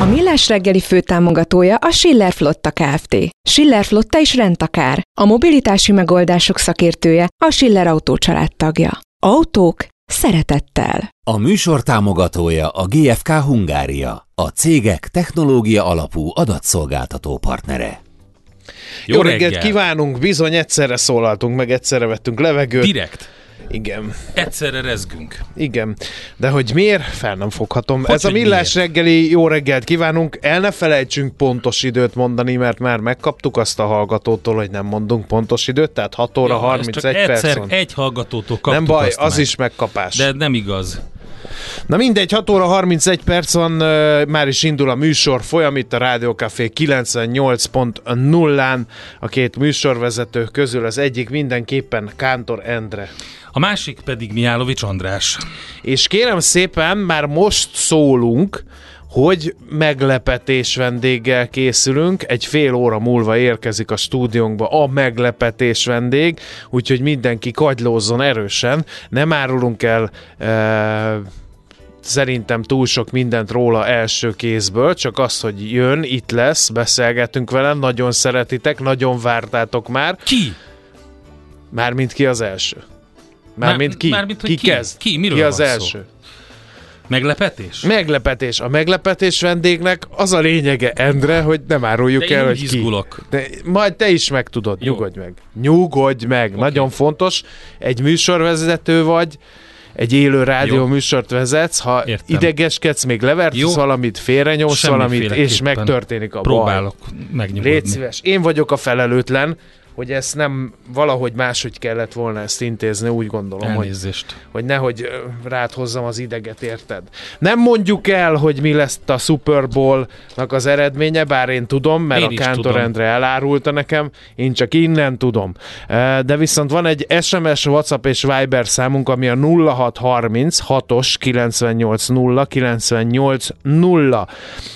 A Millás reggeli főtámogatója a Schiller Flotta Kft. Schiller Flotta is rendtakár. A mobilitási megoldások szakértője a Schiller Autó tagja. Autók szeretettel. A műsor támogatója a GFK Hungária, a cégek technológia alapú adatszolgáltató partnere. Jó, Jó reggelt reggel. kívánunk, bizony egyszerre szólaltunk, meg egyszerre vettünk levegőt. Direkt. Igen. Egyszerre rezgünk. Igen. De hogy miért? Fel nem foghatom. Hogy, Ez a millás miért? reggeli jó reggelt kívánunk. El ne felejtsünk pontos időt mondani, mert már megkaptuk azt a hallgatótól, hogy nem mondunk pontos időt, tehát 6 óra ja, 31 perc. Egyszer egy hallgatótól kaptuk Nem baj, az meg. is megkapás. De nem igaz. Na mindegy, 6 óra 31 perc van, már is indul a műsor folyam itt a Rádiókafé 98.0-án. A két műsorvezető közül az egyik mindenképpen Kántor Endre. A másik pedig Miálovics András. És kérem szépen, már most szólunk, hogy meglepetés vendéggel készülünk. Egy fél óra múlva érkezik a stúdiónkba a meglepetés vendég, úgyhogy mindenki kagylózzon erősen. Nem árulunk el e- szerintem túl sok mindent róla első kézből, csak az, hogy jön, itt lesz, beszélgetünk vele, nagyon szeretitek, nagyon vártátok már. Ki? Mármint ki az első. Mármint ki? Mármint, ki, ki kezd? Ki? Miről ki az első? Szó? Meglepetés? Meglepetés. A meglepetés vendégnek az a lényege, Endre, hogy nem áruljuk De el, hogy izgulok. ki. De majd te is megtudod, Jó. nyugodj meg. Nyugodj meg, okay. nagyon fontos. Egy műsorvezető vagy, egy élő rádió Jó. műsort vezetsz, ha Értem. idegeskedsz, még levertsz valamit, félrenyomsz valamit, és megtörténik a Próbálok baj. megnyugodni. Légy szíves. Én vagyok a felelőtlen, hogy ezt nem valahogy máshogy kellett volna ezt intézni, úgy gondolom, Elnézést. hogy, hogy nehogy rád hozzam az ideget, érted? Nem mondjuk el, hogy mi lesz a Super Bowl-nak az eredménye, bár én tudom, mert én a Kántor Endre elárulta nekem, én csak innen tudom. De viszont van egy SMS, WhatsApp és Viber számunk, ami a 0630 6-os 98 0 98 0.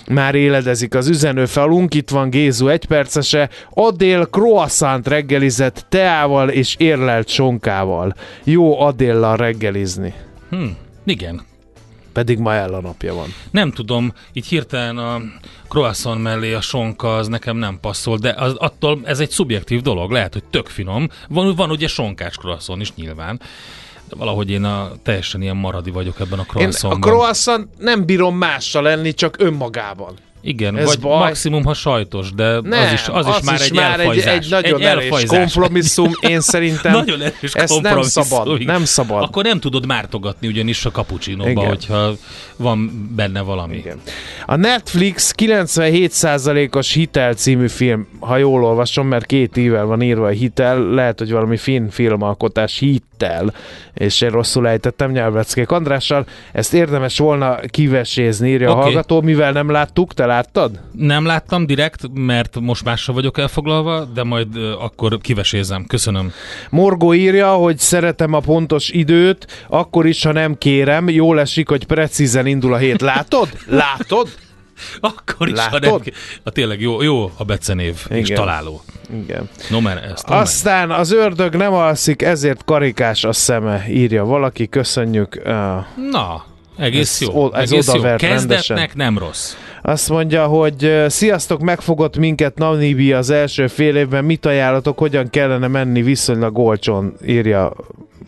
Már éledezik az üzenőfalunk, itt van Gézu egypercese, Adél croissant reggelizett teával és érlelt sonkával. Jó Adéllal reggelizni. Hm, igen. Pedig ma el a napja van. Nem tudom, így hirtelen a croissant mellé a sonka az nekem nem passzol, de az, attól ez egy szubjektív dolog, lehet, hogy tök finom. Van, van ugye sonkás croissant is nyilván. De valahogy én a, teljesen ilyen maradi vagyok ebben a croissantban. Én a croissant nem bírom mással lenni, csak önmagában. Igen, Ez vagy baj. maximum, ha sajtos, de Nem, az is, az, az is már is egy már. Egy, egy nagyon egy erős kompromisszum, én szerintem nagyon erős ezt nem szabad, nem szabad. Akkor nem tudod mártogatni ugyanis a cappuccino hogyha van benne valami. Igen. A Netflix 97%-os Hitel című film, ha jól olvasom, mert két évvel van írva a Hitel, lehet, hogy valami finn filmalkotás Hitel, és én rosszul ejtettem nyelvleckék Andrással, ezt érdemes volna kivesézni, írja okay. a hallgató, mivel nem láttuk, te láttad? Nem láttam direkt, mert most mással vagyok elfoglalva, de majd akkor kivesézem. Köszönöm. Morgó írja, hogy szeretem a pontos időt, akkor is, ha nem kérem, jól esik, hogy precízen indul a hét. Látod? Látod? Akkor is, Látod? ha nem... A tényleg jó, jó a becenév, Igen. és találó. Igen. No, mert ezt Aztán az ördög nem alszik, ezért karikás a szeme, írja valaki, köszönjük. Uh, Na, egész ez, jó. Ez egész jó. Kezdetnek rendesen. nem rossz. Azt mondja, hogy sziasztok, megfogott minket Namibia az első fél évben, mit ajánlatok, hogyan kellene menni viszonylag olcsón, írja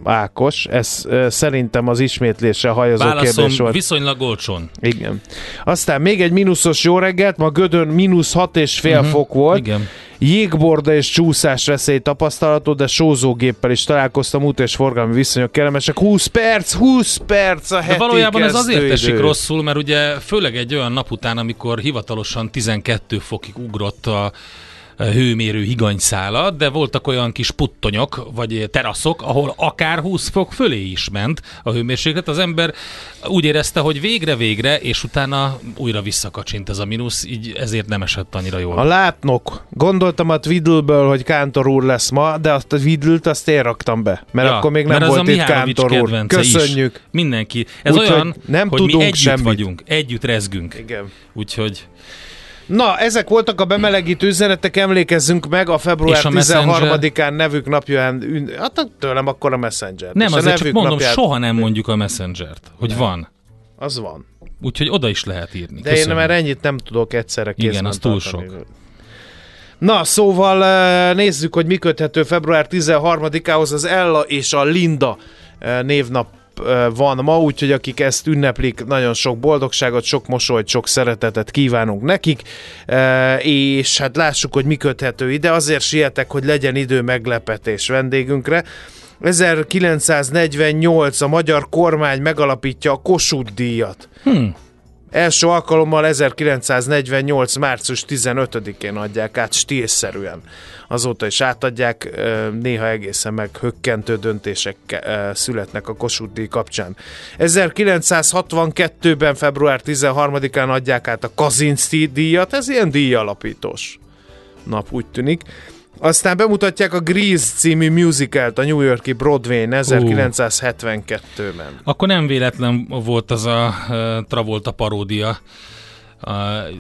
Ákos. Ez szerintem az ismétlésre hajazó Válaszom kérdés volt. viszonylag olcsón. Igen. Aztán még egy mínuszos jó reggelt, ma Gödön mínusz hat és fél uh-huh. fok volt. Igen. Jégborda és csúszás veszély tapasztalható, de sózógéppel is találkoztam, út és forgalmi viszonyok kellemesek. 20 perc, 20 perc a heti De valójában ez azért esik rosszul, mert ugye főleg egy olyan nap után, amikor hivatalosan 12 fokig ugrott a hőmérő higanyszála, de voltak olyan kis puttonyok, vagy teraszok, ahol akár 20 fok fölé is ment a hőmérséklet. Az ember úgy érezte, hogy végre-végre, és utána újra visszakacsint ez a mínusz, így ezért nem esett annyira jól. A látnok. Gondoltam a Twiddleből, hogy Kántor úr lesz ma, de azt a Twiddle-t azt én raktam be, mert Ja, akkor még nem volt itt Kántor úr. kedvence is. Köszönjük. Mindenki. Ez Úgyhogy olyan, nem hogy tudunk mi együtt semmit. vagyunk, együtt rezgünk. Igen. Úgyhogy Na, ezek voltak a bemelegítő üzenetek, emlékezzünk meg a február a Messenger? 13-án nevük napján, ün... hát tőlem akkor a Messenger. nem, azért csak mondom, napját- soha nem mondjuk a Messengert, hogy van. Az van. Úgyhogy oda is lehet írni. De én Köszönjük. már ennyit nem tudok egyszerre Igen, kézben az túl sok. Na, szóval nézzük, hogy mi köthető február 13-ához az Ella és a Linda névnap van ma, úgyhogy akik ezt ünneplik, nagyon sok boldogságot, sok mosolyt, sok szeretetet kívánunk nekik, és hát lássuk, hogy mi köthető ide, azért sietek, hogy legyen idő meglepetés vendégünkre. 1948 a magyar kormány megalapítja a Kossuth díjat. Hmm. Első alkalommal 1948. március 15-én adják át stílszerűen. Azóta is átadják, néha egészen meghökkentő döntések születnek a Kossuth kapcsán. 1962-ben február 13-án adják át a Kazinski díjat, ez ilyen díjalapítós nap úgy tűnik. Aztán bemutatják a Grease című musicalt a New Yorki Broadway-n 1972-ben. Akkor nem véletlen volt az a uh, Travolta paródia. Uh,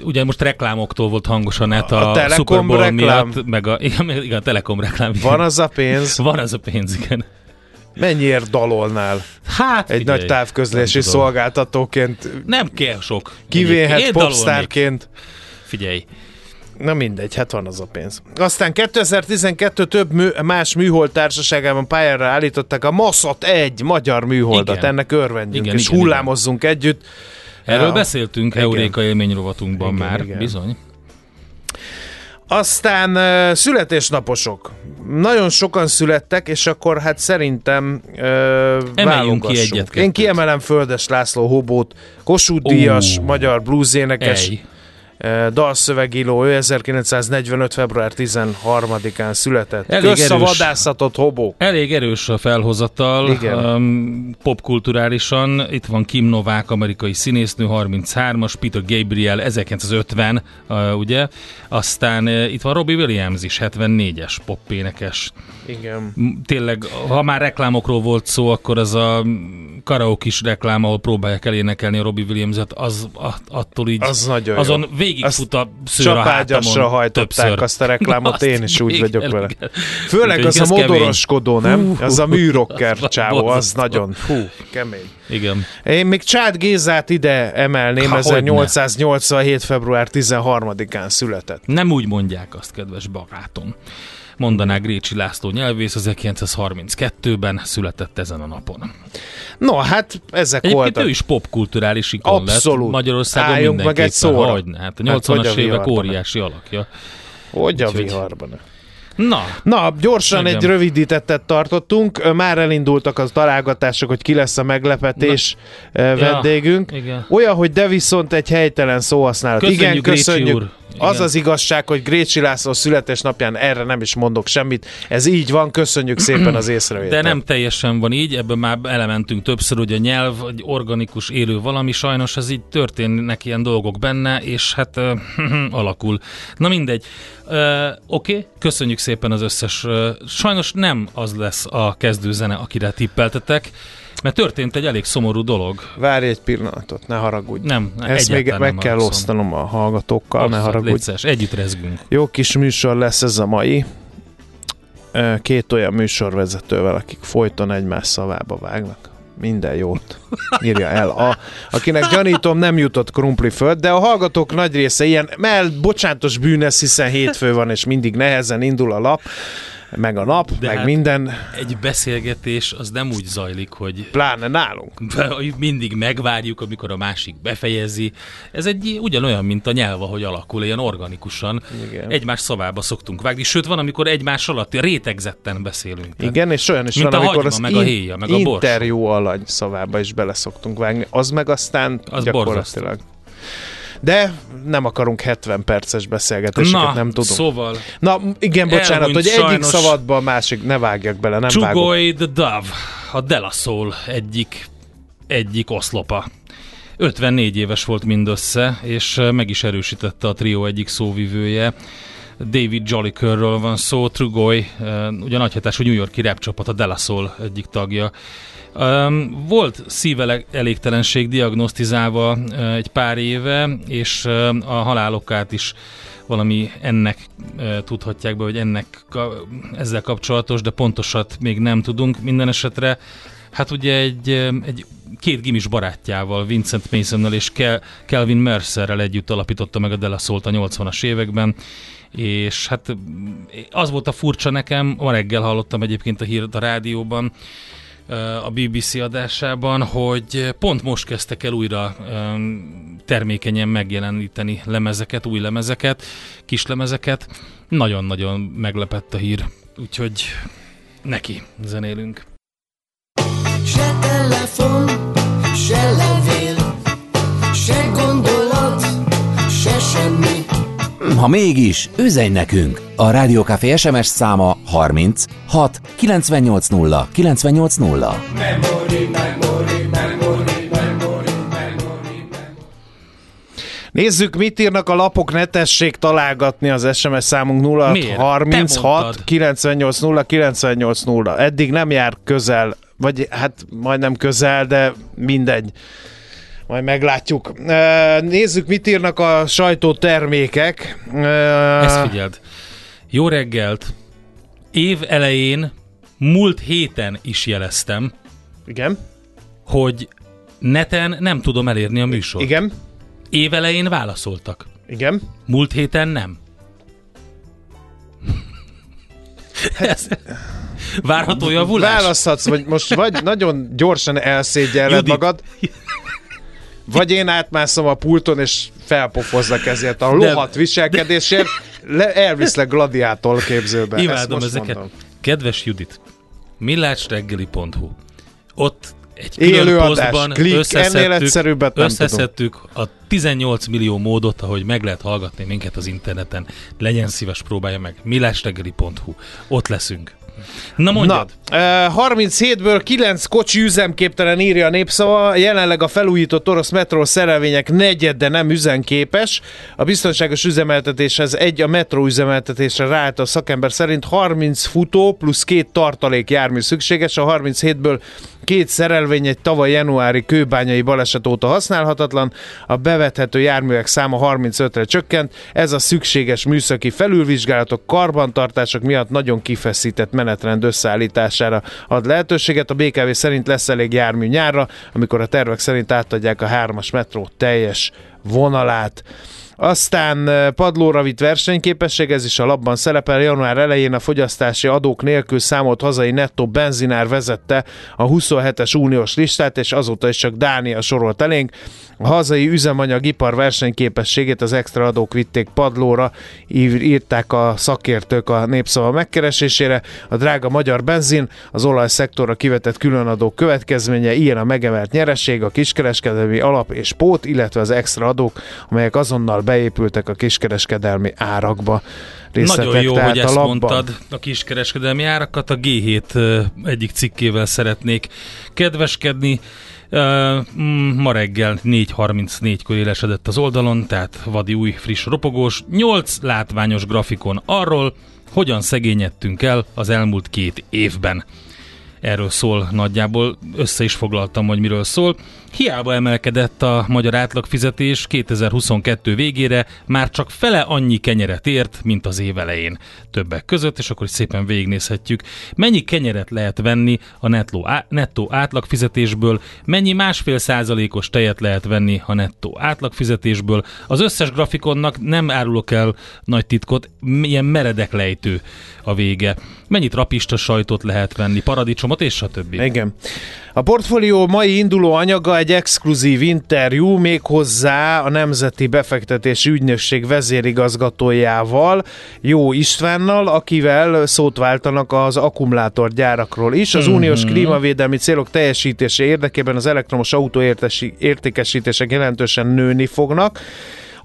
ugye most reklámoktól volt hangosan a, A a, Telekom Super Bowl reklám. miatt, meg a, igen, igen, a Telekom reklám. igen. Van az a pénz? Van az a pénz, igen. Mennyiért dalolnál? Hát Egy figyelj, nagy távközlési nem szolgáltatóként Nem kell sok. kivéhet popstárként. Figyelj, Na mindegy, hát van az a pénz. Aztán 2012 több mű, más műhold társaságában pályára állították a Mossad 1 magyar műholdat. Igen. Ennek örvendjünk, Igen, és igen, hullámozzunk együtt. erről Ja. beszéltünk Igen. Euréka élményrovatunkban Igen, már, igen. bizony. Aztán uh, születésnaposok. Nagyon sokan születtek, és akkor hát szerintem uh, válogassunk. ki egyet-kettőt. Én kiemelem Földes László Hobót, Kossuth Díjas, Ó. magyar bluesénekes, Ej. Dalszövegíró, ő 1945. február 13-án született. Elég Kösz a erős. vadászatot, Hobó! Elég erős a felhozatal, Igen. um, popkulturálisan. Itt van Kim Novák, amerikai színésznő, 33-as, Peter Gabriel, 1950, uh, ugye? Aztán uh, itt van Robbie Williams is, 74-es popénekes. Igen. Tényleg, ha már reklámokról volt szó, akkor az a karaoke is reklám, ahol próbálják elénekelni a Robbie Williams-et, az attól így, Az nagyon azon jó. Végigfut a szőr a hátamon hajtották többször. azt a reklámot, Azt én is úgy vagyok vele. Főleg Úgyhogy az a kemény. modoroskodó, nem? Hú, Az a műrocker az csávó, az nagyon, fú, kemény. Igen. Én még Csád Gézát ide emelném, Há, 1887. február 13-án született. Nem úgy mondják azt, kedves barátom. Mondaná Grécsi László nyelvész, az 1932-ben született ezen a napon. No, hát ezek Egyébként voltak. ő is popkulturális ikon Abszolút. lett Magyarországon Álljunk meg egy mindenképpen. szóra. Hogyne, hát a Hát 80-as hogy a évek óriási alakja. Hogy a Úgyhogy- viharban. Na, Na, gyorsan Igen. egy rövidítettet tartottunk. Már elindultak az találgatások, hogy ki lesz a meglepetés Na. vendégünk. igen. Olyan, hogy de viszont egy helytelen szóhasználat. Köszönjük, Igen, köszönjük. úr. Az Igen. az igazság, hogy Grécsi László születésnapján erre nem is mondok semmit. Ez így van, köszönjük szépen az észrevételt. De nem teljesen van így, ebből már elementünk többször, hogy a nyelv egy organikus élő valami, sajnos ez így történnek ilyen dolgok benne, és hát alakul. Na mindegy. Uh, Oké, okay, köszönjük szépen az összes. Uh, sajnos nem az lesz a kezdőzene, akire tippeltetek. Mert történt egy elég szomorú dolog. Várj egy pillanatot, ne haragudj. Nem, Ezt még meg nem kell osztanom a hallgatókkal, Osztad, ne haragudj. Létszes, együtt rezgünk. Jó kis műsor lesz ez a mai. Két olyan műsorvezetővel, akik folyton egymás szavába vágnak minden jót írja el. A, akinek gyanítom nem jutott föld, de a hallgatók nagy része ilyen, mert bocsánatos bűnesz, hiszen hétfő van, és mindig nehezen indul a lap meg a nap, De meg hát minden. Egy beszélgetés az nem úgy zajlik, hogy... Pláne nálunk. Mindig megvárjuk, amikor a másik befejezi. Ez egy ugyanolyan, mint a nyelv, ahogy alakul, ilyen organikusan. Igen. Egymás szavába szoktunk vágni, sőt van, amikor egymás alatt rétegzetten beszélünk. Igen, és olyan is mint van, a amikor az meg a héja, meg a interjú alany szavába is bele szoktunk vágni. Az meg aztán az gyakorlatilag... Borzasztó. De nem akarunk 70 perces beszélgetéseket, Na, nem tudom. szóval... Na, igen, bocsánat, hogy egyik szavadba a másik, ne vágjak bele, nem Csugoi the Dove, a Delasol egyik, egyik oszlopa. 54 éves volt mindössze, és meg is erősítette a trió egyik szóvivője. David Jollikerről van szó, Trugoy, ugye nagyhatású New Yorki rap csapat, a Delasol egyik tagja. Um, volt szívelégtelenség diagnosztizálva uh, egy pár éve, és uh, a halálokát is valami ennek tudhatják be, hogy ennek ezzel kapcsolatos, de pontosat még nem tudunk. Minden esetre hát ugye egy, egy két gimis barátjával, Vincent Masonnal és Kelvin Mercerrel együtt alapította meg a De La Soul-t a 80-as években, és hát az volt a furcsa nekem, ma reggel hallottam egyébként a hírt a rádióban, a BBC adásában, hogy pont most kezdtek el újra termékenyen megjeleníteni lemezeket, új lemezeket, kis lemezeket. Nagyon-nagyon meglepett a hír, úgyhogy neki zenélünk. Se telefon, se levél, se gondolat, se semmi ha mégis, üzenj nekünk! A Rádiókafé SMS száma 30 6 980 980. Memory, memory, memory, Nézzük, mit írnak a lapok, ne tessék találgatni az SMS számunk 0 36 98 0 98 0. Eddig nem jár közel, vagy hát majdnem közel, de mindegy majd meglátjuk. Nézzük, mit írnak a sajtótermékek. Ezt figyeld. Jó reggelt! Év elején, múlt héten is jeleztem. Igen. Hogy neten nem tudom elérni a műsort. Igen. Év elején válaszoltak. Igen. Múlt héten nem. Ez várható javulás? Választhatsz, vagy most vagy nagyon gyorsan elszégyelled magad. Vagy én átmászom a pulton, és felpofozlak ezért a lohat de, viselkedésért, le, elviszlek gladiátor képzőbe. Imádom ezeket. Mondom. Kedves Judit, millácsreggeli.hu Ott egy posztban összeszedtük, összeszedtük a 18 millió módot, ahogy meg lehet hallgatni minket az interneten. Legyen szíves, próbálja meg. milásreggeli.hu. Ott leszünk. Na mondjad. Na, 37-ből 9 kocsi üzemképtelen írja a népszava, jelenleg a felújított orosz metró szerelvények negyede nem üzemképes. A biztonságos üzemeltetéshez egy a metró üzemeltetésre ráállt a szakember szerint 30 futó plusz két tartalék jármű szükséges, a 37-ből Két szerelvény egy tavaly januári kőbányai baleset óta használhatatlan, a bevethető járművek száma 35-re csökkent, ez a szükséges műszaki felülvizsgálatok, karbantartások miatt nagyon kifeszített menetrend összeállítására ad lehetőséget. A BKV szerint lesz elég jármű nyárra, amikor a tervek szerint átadják a hármas metró teljes vonalát. Aztán padlóra vitt versenyképesség, ez is a labban szerepel. Január elején a fogyasztási adók nélkül számolt hazai nettó benzinár vezette a 27-es uniós listát, és azóta is csak Dánia sorolt elénk. A hazai üzemanyagipar versenyképességét az extra adók vitték padlóra, írták a szakértők a népszava megkeresésére. A drága magyar benzin, az olajszektorra kivetett különadók következménye, ilyen a megemelt nyereség, a kiskereskedelmi alap és pót, illetve az extra adók, amelyek azonnal beépültek a kiskereskedelmi árakba. Részletek, Nagyon jó, hogy ezt labban... mondtad, a kiskereskedelmi árakat. A G7 egyik cikkével szeretnék kedveskedni. Uh, ma reggel 4.34-kor élesedett az oldalon, tehát vadi új, friss, ropogós, 8 látványos grafikon arról, hogyan szegényedtünk el az elmúlt két évben. Erről szól nagyjából. Össze is foglaltam, hogy miről szól. Hiába emelkedett a magyar átlagfizetés 2022 végére, már csak fele annyi kenyeret ért, mint az év elején többek között, és akkor szépen végignézhetjük, mennyi kenyeret lehet venni a nettó, á, nettó átlagfizetésből, mennyi másfél százalékos tejet lehet venni a nettó átlagfizetésből. Az összes grafikonnak nem árulok el nagy titkot, ilyen meredek lejtő a vége. Mennyit rapista sajtot lehet venni, paradicsomot és a többi. Igen. A portfólió mai induló anyaga egy exkluzív interjú méghozzá a Nemzeti Befektetési Ügynökség vezérigazgatójával, Jó Istvánnal, akivel szót váltanak az akkumulátorgyárakról is. Az mm-hmm. uniós klímavédelmi célok teljesítése érdekében az elektromos autó értékesítések jelentősen nőni fognak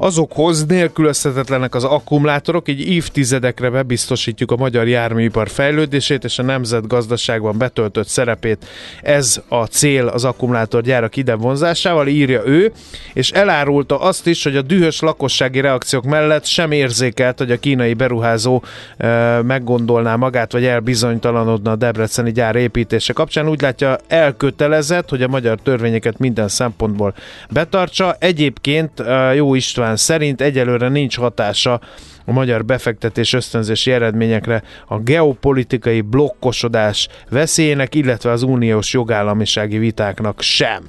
azokhoz nélkülözhetetlenek az akkumulátorok, így évtizedekre bebiztosítjuk a magyar járműipar fejlődését és a nemzetgazdaságban betöltött szerepét. Ez a cél az akkumulátorgyárak ide vonzásával, írja ő, és elárulta azt is, hogy a dühös lakossági reakciók mellett sem érzékelt, hogy a kínai beruházó e, meggondolná magát, vagy elbizonytalanodna a debreceni gyár építése kapcsán. Úgy látja elkötelezett, hogy a magyar törvényeket minden szempontból betartsa. Egyébként e, Jó István Orbán szerint egyelőre nincs hatása a magyar befektetés ösztönzési eredményekre a geopolitikai blokkosodás veszélyének, illetve az uniós jogállamisági vitáknak sem.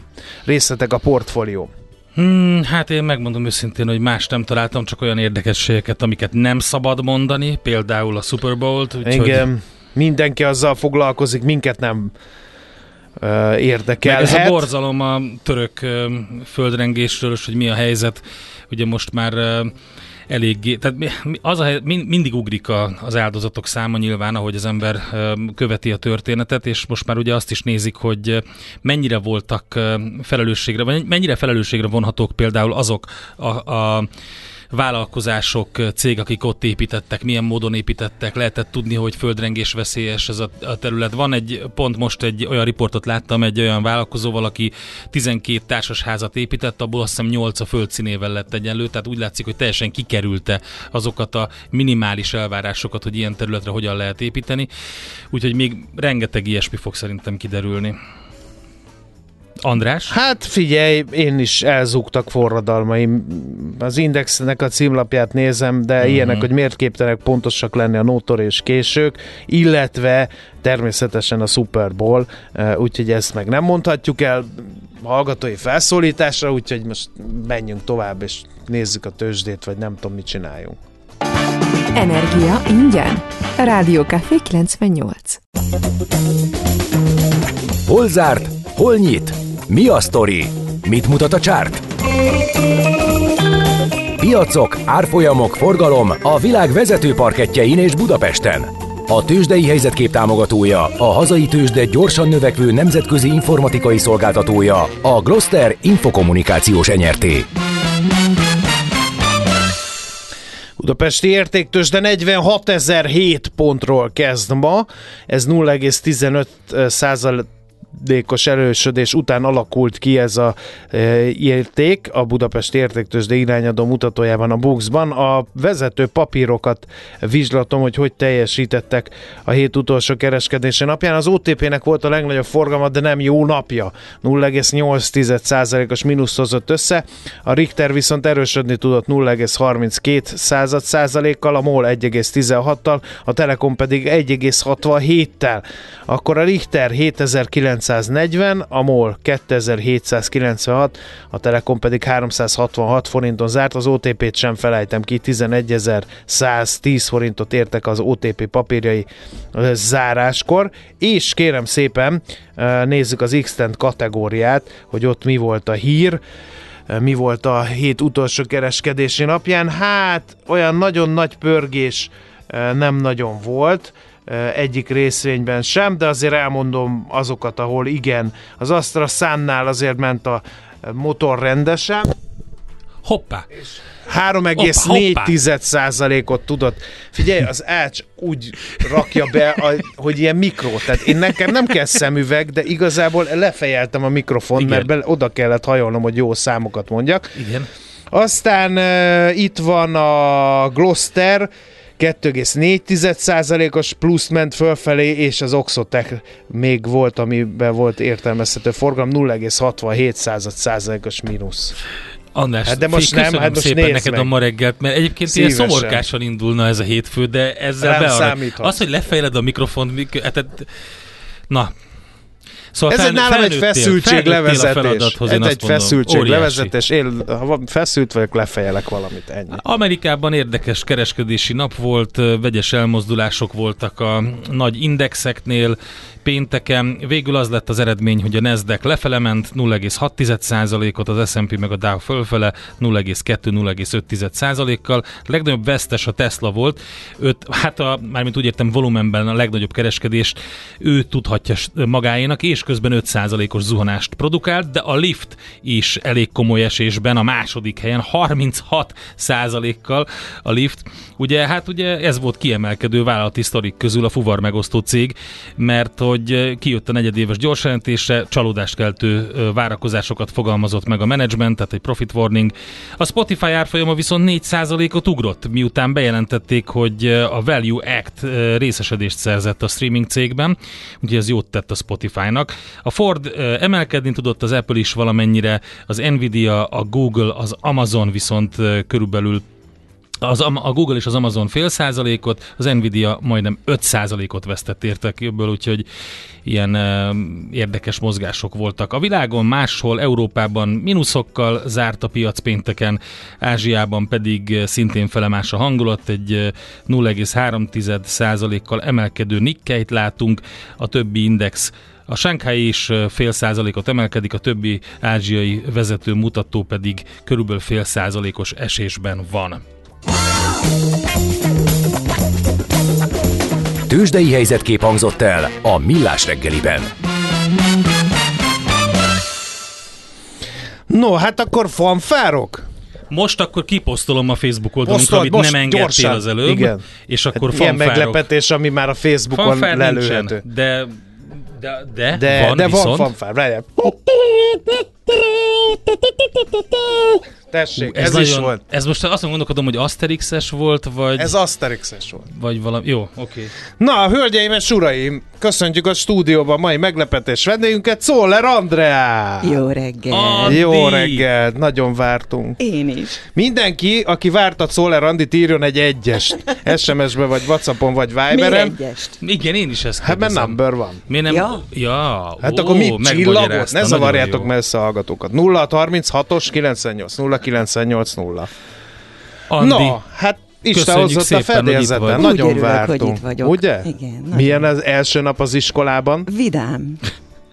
Részletek a portfólió. Hmm, hát én megmondom őszintén, hogy más nem találtam, csak olyan érdekességeket, amiket nem szabad mondani, például a Super Bowl-t. Úgyhogy... Igen, mindenki azzal foglalkozik, minket nem érdekelhet. Ez a borzalom a török földrengésről, és hogy mi a helyzet ugye most már eléggé, tehát az a, mindig ugrik a, az áldozatok száma nyilván, ahogy az ember követi a történetet, és most már ugye azt is nézik, hogy mennyire voltak felelősségre, vagy mennyire felelősségre vonhatók például azok a, a vállalkozások, cég, akik ott építettek, milyen módon építettek, lehetett tudni, hogy földrengés veszélyes ez a, a terület. Van egy, pont most egy olyan riportot láttam egy olyan vállalkozóval, aki 12 társasházat épített, abból azt hiszem 8 a földszínével lett egyenlő, tehát úgy látszik, hogy teljesen kikerülte azokat a minimális elvárásokat, hogy ilyen területre hogyan lehet építeni. Úgyhogy még rengeteg ilyesmi fog szerintem kiderülni. András? Hát figyelj, én is elzúgtak forradalmaim. Az Indexnek a címlapját nézem, de uh-huh. ilyenek, hogy miért képtelenek pontosak lenni a Nótor és késők, illetve természetesen a Super Bowl, eh, úgyhogy ezt meg nem mondhatjuk el hallgatói felszólításra, úgyhogy most menjünk tovább, és nézzük a tőzsdét, vagy nem tudom, mit csináljunk. Energia ingyen. Rádió Café 98. Hol zárt? Hol nyit? Mi a sztori? Mit mutat a csárt? Piacok, árfolyamok, forgalom a világ vezető parketjein és Budapesten. A tőzsdei helyzetkép támogatója, a hazai tőzsde gyorsan növekvő nemzetközi informatikai szolgáltatója, a Gloster Infokommunikációs enyerté. Budapesti értéktős, de 46.007 pontról kezd ma, ez 0,15 százalék százalékos erősödés után alakult ki ez a e, érték a Budapest értéktősde irányadó mutatójában a Buxban. A vezető papírokat vizslatom, hogy hogy teljesítettek a hét utolsó kereskedési napján. Az OTP-nek volt a legnagyobb forgalma, de nem jó napja. 0,8%-os mínusz hozott össze. A Richter viszont erősödni tudott 0,32 század százalékkal, a MOL 1,16-tal, a Telekom pedig 1,67-tel. Akkor a Richter 7900 940, a MOL 2796, a Telekom pedig 366 forinton zárt, az OTP-t sem felejtem ki, 11110 forintot értek az OTP papírjai záráskor, és kérem szépen nézzük az x kategóriát, hogy ott mi volt a hír mi volt a hét utolsó kereskedési napján. Hát olyan nagyon nagy pörgés nem nagyon volt egyik részvényben sem, de azért elmondom azokat, ahol igen. Az Astra Sunnál azért ment a motor rendesen. Hoppá! 3,4 százalékot tudott. Figyelj, az Ács úgy rakja be, a, hogy ilyen mikro. Tehát én nekem nem kell szemüveg, de igazából lefejeltem a mikrofon, mert be, oda kellett hajolnom, hogy jó számokat mondjak. Igen. Aztán uh, itt van a Gloster, 2,4%-os plusz ment fölfelé, és az Oxotec még volt, amiben volt értelmezhető forgalom, 0,67%-os mínusz. András, hát de most nem, hát most szépen neked meg. a ma reggelt, mert egyébként Szívesen. ilyen szomorkásan indulna ez a hétfő, de ezzel be Az, hogy lefejled a mikrofon, hát, na, Szóval Ez egy nálam egy feszültség levezetés. Ez egy feszültség levezetés. Én, ha feszült vagyok, lefejelek valamit. Ennyi. Amerikában érdekes kereskedési nap volt, vegyes elmozdulások voltak a nagy indexeknél, pénteken. Végül az lett az eredmény, hogy a Nasdaq lefele ment 0,6%-ot, az S&P meg a Dow fölfele 0,2-0,5%-kal. Legnagyobb vesztes a Tesla volt. Öt, hát a, mármint úgy értem volumenben a legnagyobb kereskedést ő tudhatja magáénak, és közben 5%-os zuhanást produkált, de a Lift is elég komoly esésben a második helyen 36%-kal a Lift. Ugye, hát ugye ez volt kiemelkedő vállalati sztorik közül a fuvar megosztó cég, mert hogy kijött a negyedéves gyorsjelentésre, csalódást keltő várakozásokat fogalmazott meg a menedzsment, tehát egy profit warning. A Spotify árfolyama viszont 4%-ot ugrott, miután bejelentették, hogy a Value Act részesedést szerzett a streaming cégben, úgyhogy ez jót tett a Spotify-nak. A Ford emelkedni tudott, az Apple is valamennyire, az Nvidia, a Google, az Amazon viszont körülbelül az, a Google és az Amazon fél százalékot, az Nvidia majdnem 5 százalékot vesztett értekéből, úgyhogy ilyen e, érdekes mozgások voltak. A világon máshol, Európában mínuszokkal zárt a piac pénteken, Ázsiában pedig szintén felemás a hangulat, egy 0,3 százalékkal emelkedő Nikkeit látunk, a többi index a Shanghai is fél százalékot emelkedik, a többi ázsiai vezető mutató pedig körülbelül fél százalékos esésben van. Tőzsdei helyzetkép hangzott el a Millás reggeliben. No, hát akkor fanfárok? Most akkor kiposztolom a Facebook oldalunkra, amit nem engedtél gyorsan. az előbb. Igen. És akkor hát fanfárok. Ilyen meglepetés, ami már a Facebookon Fanfár lelőhető. Nincsen, de de, de, de, van, de viszont... van fanfár, er- várjál. Tessék, ez, ez nagyon, is volt. Ez most azt gondolkodom, hogy Asterix-es volt, vagy... Ez Asterix-es volt. Vagy valami... Jó, oké. Okay. Na, hölgyeim és uraim, köszöntjük a stúdióban mai meglepetés vendégünket, Szóler Andrea! Jó reggel! Andi. Jó reggel, nagyon vártunk. Én is. Mindenki, aki várta Szóler Andit, írjon egy egyest. SMS-be, vagy Whatsappon, vagy Viberen. Miért egyest? Igen, én is ezt Hát mert number van. Miért nem? Ja. ja. Hát ó, akkor mit csillagot? Ne zavarjátok messze a hallgatókat. 0 36-os 98 0 980. Andi, Na, hát Isten hozott a fedélzeten, nagyon örülök, vártunk. Hogy itt vagyok. Ugye? Igen. Milyen az első nap az iskolában? Vidám.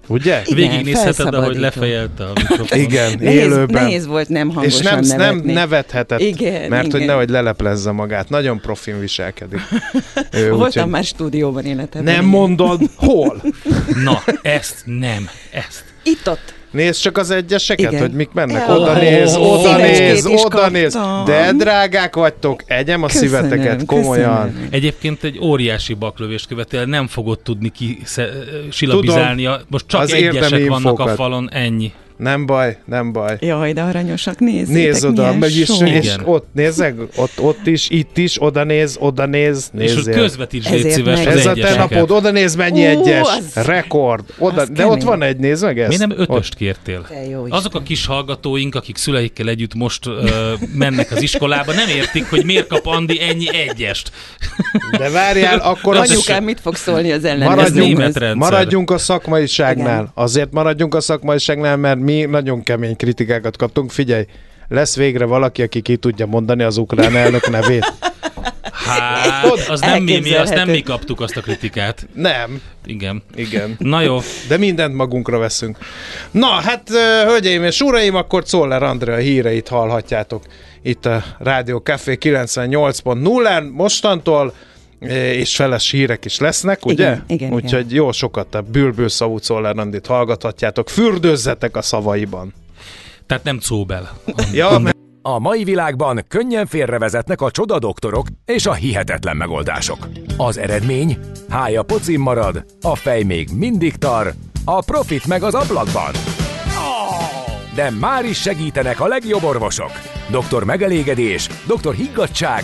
Ugye? Igen, Végignézheted, ahogy lefejelte a mikrofon. Igen, nehéz, élőben. Nehéz volt nem hangosan És nem, nevetni. nem nevethetett, igen, mert igen. hogy nehogy leleplezze magát. Nagyon profin viselkedik. Ő, Voltam úgy, már stúdióban életemben. Nem mondod, hol? Na, ezt nem, ezt. Itt-ott. Nézd csak az egyeseket, Igen. hogy mik mennek. Oda néz, oda néz, oda néz. De drágák vagytok, egyem a köszönöm, szíveteket, komolyan. Köszönöm. Egyébként egy óriási baklövést követél, nem fogod tudni ki silabizálni. Most csak az egyesek vannak a falon, ennyi. Nem baj, nem baj. Jaj, de aranyosak, nézzétek, Nézz oda, meg is, és ott nézzek, ott, ott is, itt is, oda néz, oda néz, nézzél. És közvetíts, légy szíves, Ez a te napod, oda néz, mennyi Ó, egyes, az, rekord. Oda, de kemény. ott van egy, nézd meg ezt. Mi nem ötöst kértél? Azok a kis hallgatóink, akik szüleikkel együtt most uh, mennek az iskolába, nem értik, hogy miért kap Andi ennyi egyest. De várjál, akkor az... Anyukám mit fog szólni az ellen? Maradjunk, maradjunk a szakmaiságnál. Igen. Azért maradjunk a szakmaiságnál, mert mi nagyon kemény kritikákat kaptunk. Figyelj, lesz végre valaki, aki ki tudja mondani az ukrán elnök nevét. Hát, az nem mi, mi, azt nem mi kaptuk azt a kritikát. Nem. Igen. Igen. Na jó. De mindent magunkra veszünk. Na, hát, hölgyeim és uraim, akkor Czoller Andrea híreit hallhatjátok itt a Rádió Café 98.0-en mostantól és feles hírek is lesznek, ugye? Igen, igen, Úgyhogy igen. jó sokat a bülbülszavú Czollerandit hallgathatjátok. Fürdőzzetek a szavaiban. Tehát nem szóbel. ja, mert... A mai világban könnyen félrevezetnek a csoda doktorok és a hihetetlen megoldások. Az eredmény? Hája pocim marad, a fej még mindig tar, a profit meg az ablakban. De már is segítenek a legjobb orvosok. Doktor megelégedés, doktor higgadság,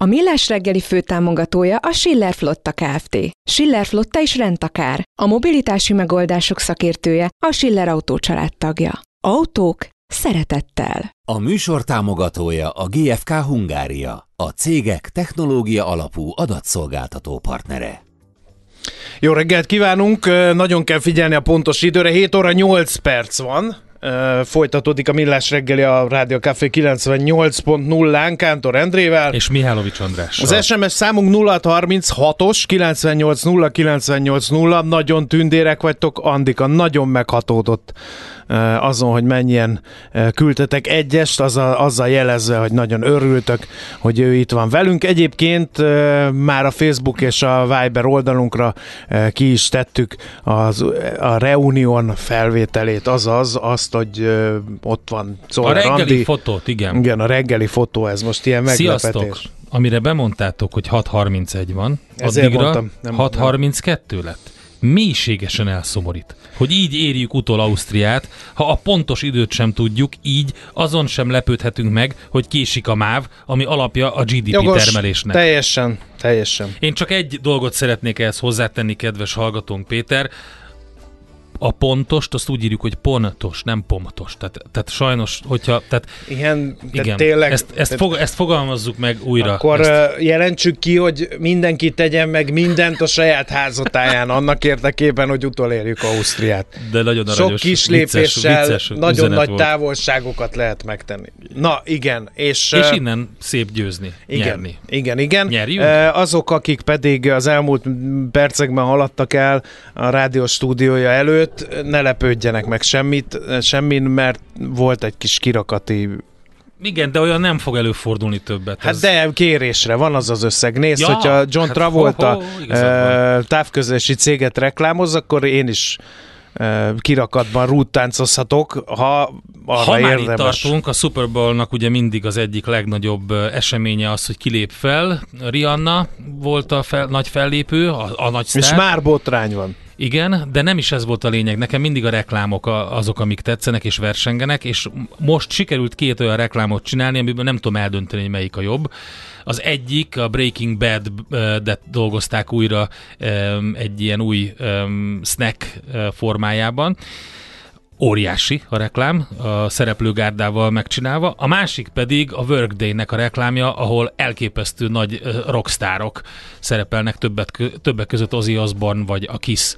A Millás reggeli főtámogatója a Schiller Flotta Kft. Schiller Flotta is rendtakár. A mobilitási megoldások szakértője a Schiller Autó tagja. Autók szeretettel. A műsor támogatója a GFK Hungária, a cégek technológia alapú adatszolgáltató partnere. Jó reggelt kívánunk, nagyon kell figyelni a pontos időre, 7 óra 8 perc van, folytatódik a Millás reggeli a Rádió Café 98.0-án Kántor Endrével. És Mihálovics András. Az SMS számunk 0636-os 980 980 nagyon tündérek vagytok, Andika nagyon meghatódott azon, hogy mennyien küldtetek egyest, azzal, azzal jelezve, hogy nagyon örültök, hogy ő itt van velünk. Egyébként már a Facebook és a Viber oldalunkra ki is tettük az, a Reunion felvételét, azaz azt, hogy ott van Szóval A reggeli Randi. fotót, igen. Igen, a reggeli fotó, ez most ilyen meglepetés. Sziasztok! Amire bemondtátok, hogy 6.31 van, Ezért addigra 6.32 lett mélységesen elszomorít, hogy így érjük utol Ausztriát, ha a pontos időt sem tudjuk, így azon sem lepődhetünk meg, hogy késik a MÁV, ami alapja a GDP Jogos, termelésnek. Teljesen, teljesen. Én csak egy dolgot szeretnék ehhez hozzátenni, kedves hallgatónk Péter, a pontost, azt úgy írjuk, hogy pontos, nem pontos. Tehát, tehát sajnos, hogyha... Tehát, igen, igen tényleg... Ezt, ezt, tehát, fog, ezt fogalmazzuk meg újra. Akkor ezt. jelentsük ki, hogy mindenki tegyen meg mindent a saját házatáján annak érdekében, hogy utolérjük Ausztriát. De nagyon aranyos, Sok kis lépéssel vicces, vicces nagyon nagy volt. távolságokat lehet megtenni. Na, igen. És, és innen szép győzni, igen, nyerni. Igen, igen. Nyerjünk? Azok, akik pedig az elmúlt percekben haladtak el a rádió stúdiója előtt, előtt ne lepődjenek meg semmit, semmin, mert volt egy kis kirakati igen, de olyan nem fog előfordulni többet. Hát ez... de kérésre van az az összeg. Nézd, ja, hogyha John hát Travolta ho, ho, távközlési céget reklámoz, akkor én is kirakatban rúttáncozhatok, ha arra ha már érdemes. itt tartunk, a Super Bowl-nak ugye mindig az egyik legnagyobb eseménye az, hogy kilép fel. Rihanna volt a fel, nagy fellépő, a, a nagy sztár. És már botrány van. Igen, de nem is ez volt a lényeg. Nekem mindig a reklámok azok, amik tetszenek és versengenek, és most sikerült két olyan reklámot csinálni, amiben nem tudom eldönteni, hogy melyik a jobb. Az egyik, a Breaking Bad, de dolgozták újra egy ilyen új snack formájában, óriási a reklám, a szereplőgárdával megcsinálva. A másik pedig a Workday-nek a reklámja, ahol elképesztő nagy rockstárok szerepelnek többet, többek között Ozzy Osbourne vagy a Kiss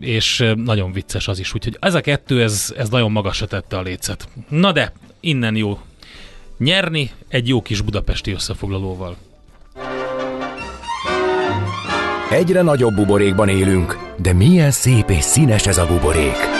és nagyon vicces az is, úgyhogy ez a kettő, ez, ez nagyon magasra tette a lécet. Na de, innen jó nyerni egy jó kis budapesti összefoglalóval. Egyre nagyobb buborékban élünk, de milyen szép és színes ez a buborék!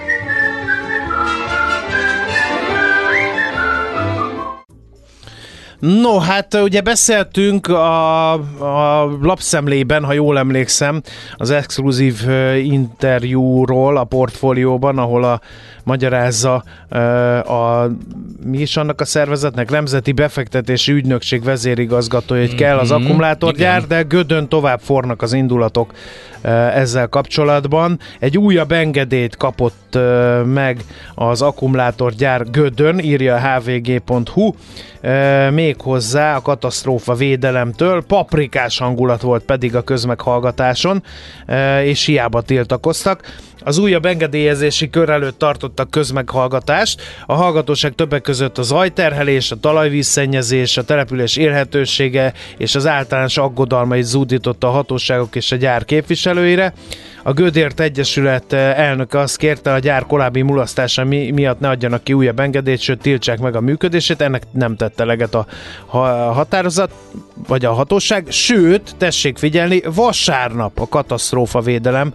No, hát ugye beszéltünk a, a lapszemlében, ha jól emlékszem, az exkluzív interjúról a portfólióban, ahol a magyarázza a, mi is annak a szervezetnek, Nemzeti Befektetési Ügynökség vezérigazgatója, hogy kell az mhm, akkumulátorgyár, de gödön tovább fornak az indulatok ezzel kapcsolatban. Egy újabb engedélyt kapott meg az akkumulátorgyár Gödön, írja a hvg.hu, méghozzá a katasztrófa védelemtől. Paprikás hangulat volt pedig a közmeghallgatáson, és hiába tiltakoztak. Az újabb engedélyezési kör előtt tartottak közmeghallgatást. A hallgatóság többek között a zajterhelés, a talajvízszennyezés, a település élhetősége és az általános aggodalmait zúdította a hatóságok és a gyár képviselőire. A Gödért Egyesület elnöke azt kérte, a gyár korábbi mulasztása mi, miatt ne adjanak ki újabb engedélyt, sőt tiltsák meg a működését. Ennek nem tette leget a, határozat, vagy a hatóság. Sőt, tessék figyelni, vasárnap a katasztrófa védelem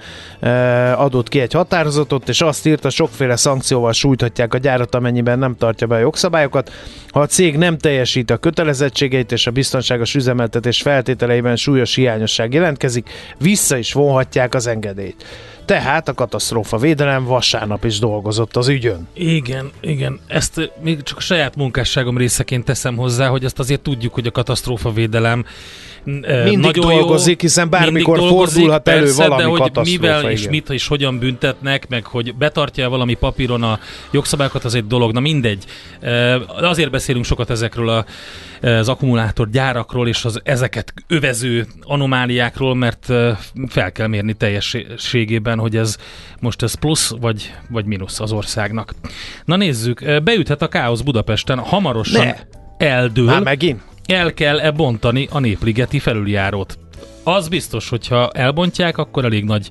adott ki egy határozatot, és azt írta, sokféle szankcióval sújthatják a gyárat, amennyiben nem tartja be a jogszabályokat. Ha a cég nem teljesít a kötelezettségeit és a biztonságos üzemeltetés feltételeiben súlyos hiányosság jelentkezik, vissza is vonhatják az engedélyt. Tehát a katasztrófa védelem vasárnap is dolgozott az ügyön. Igen, igen. Ezt még csak a saját munkásságom részeként teszem hozzá, hogy azt azért tudjuk, hogy a katasztrófa védelem mindig nagyon dolgozik, jó, hiszen bármikor dolgozik, fordulhat persze, elő valami de hogy mivel igen. és mit és hogyan büntetnek, meg hogy betartja valami papíron a jogszabályokat, az egy dolog. Na mindegy. Azért beszélünk sokat ezekről a, az akkumulátor gyárakról és az ezeket övező anomáliákról, mert fel kell mérni teljességében, hogy ez most ez plusz vagy, vagy mínusz az országnak. Na nézzük, beüthet a káosz Budapesten, hamarosan ne. eldől. Már megint? El kell-e bontani a Népligeti felüljárót. Az biztos, hogyha elbontják, akkor elég nagy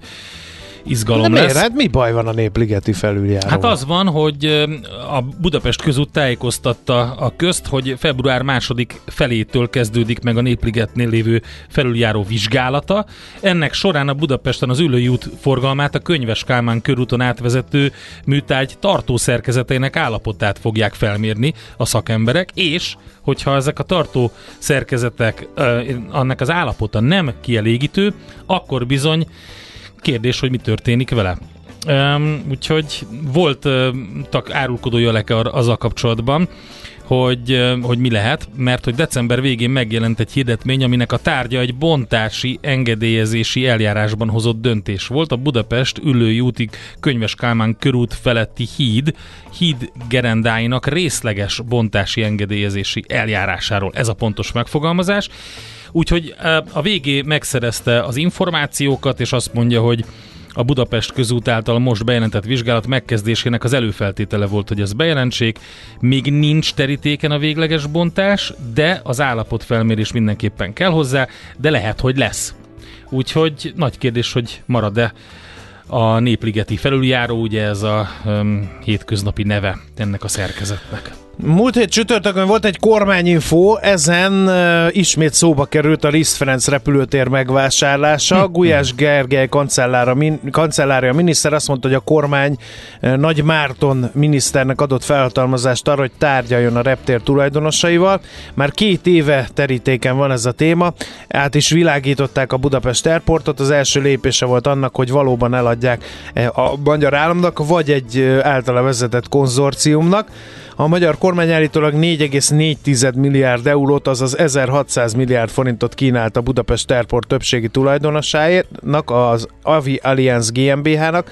izgalom De lesz. Hát mi baj van a Népligeti felüljáró? Hát az van, hogy a Budapest közút tájékoztatta a közt, hogy február második felétől kezdődik meg a Népligetnél lévő felüljáró vizsgálata. Ennek során a Budapesten az ülői út forgalmát a Könyves Kálmán körúton átvezető műtárgy tartószerkezetének állapotát fogják felmérni a szakemberek, és hogyha ezek a tartó szerkezetek, annak az állapota nem kielégítő, akkor bizony kérdés, hogy mi történik vele. Um, úgyhogy voltak uh, árulkodó jelek azzal kapcsolatban, hogy, hogy mi lehet, mert hogy december végén megjelent egy hirdetmény, aminek a tárgya egy bontási, engedélyezési eljárásban hozott döntés volt. A Budapest ülői útig Könyves Kálmán körút feletti híd, híd gerendáinak részleges bontási engedélyezési eljárásáról. Ez a pontos megfogalmazás. Úgyhogy a végé megszerezte az információkat, és azt mondja, hogy a Budapest közút által most bejelentett vizsgálat megkezdésének az előfeltétele volt, hogy ez bejelentsék. Még nincs terítéken a végleges bontás, de az állapotfelmérés mindenképpen kell hozzá, de lehet, hogy lesz. Úgyhogy nagy kérdés, hogy marad-e a Népligeti felüljáró, ugye ez a um, hétköznapi neve ennek a szerkezetnek. Múlt hét csütörtökön volt egy kormányinfó, ezen uh, ismét szóba került a Liszt Ferenc repülőtér megvásárlása. Gulyás Gergely kancellára, min, kancellárja miniszter azt mondta, hogy a kormány uh, Nagy Márton miniszternek adott felhatalmazást arra, hogy tárgyaljon a reptér tulajdonosaival. Már két éve terítéken van ez a téma. Át is világították a Budapest Airportot. Az első lépése volt annak, hogy valóban eladják a magyar államnak, vagy egy általa vezetett konzorciumnak. A magyar kormány állítólag 4,4 milliárd eurót, azaz 1600 milliárd forintot kínált a Budapest Airport többségi tulajdonosának, az Avi Allianz GmbH-nak.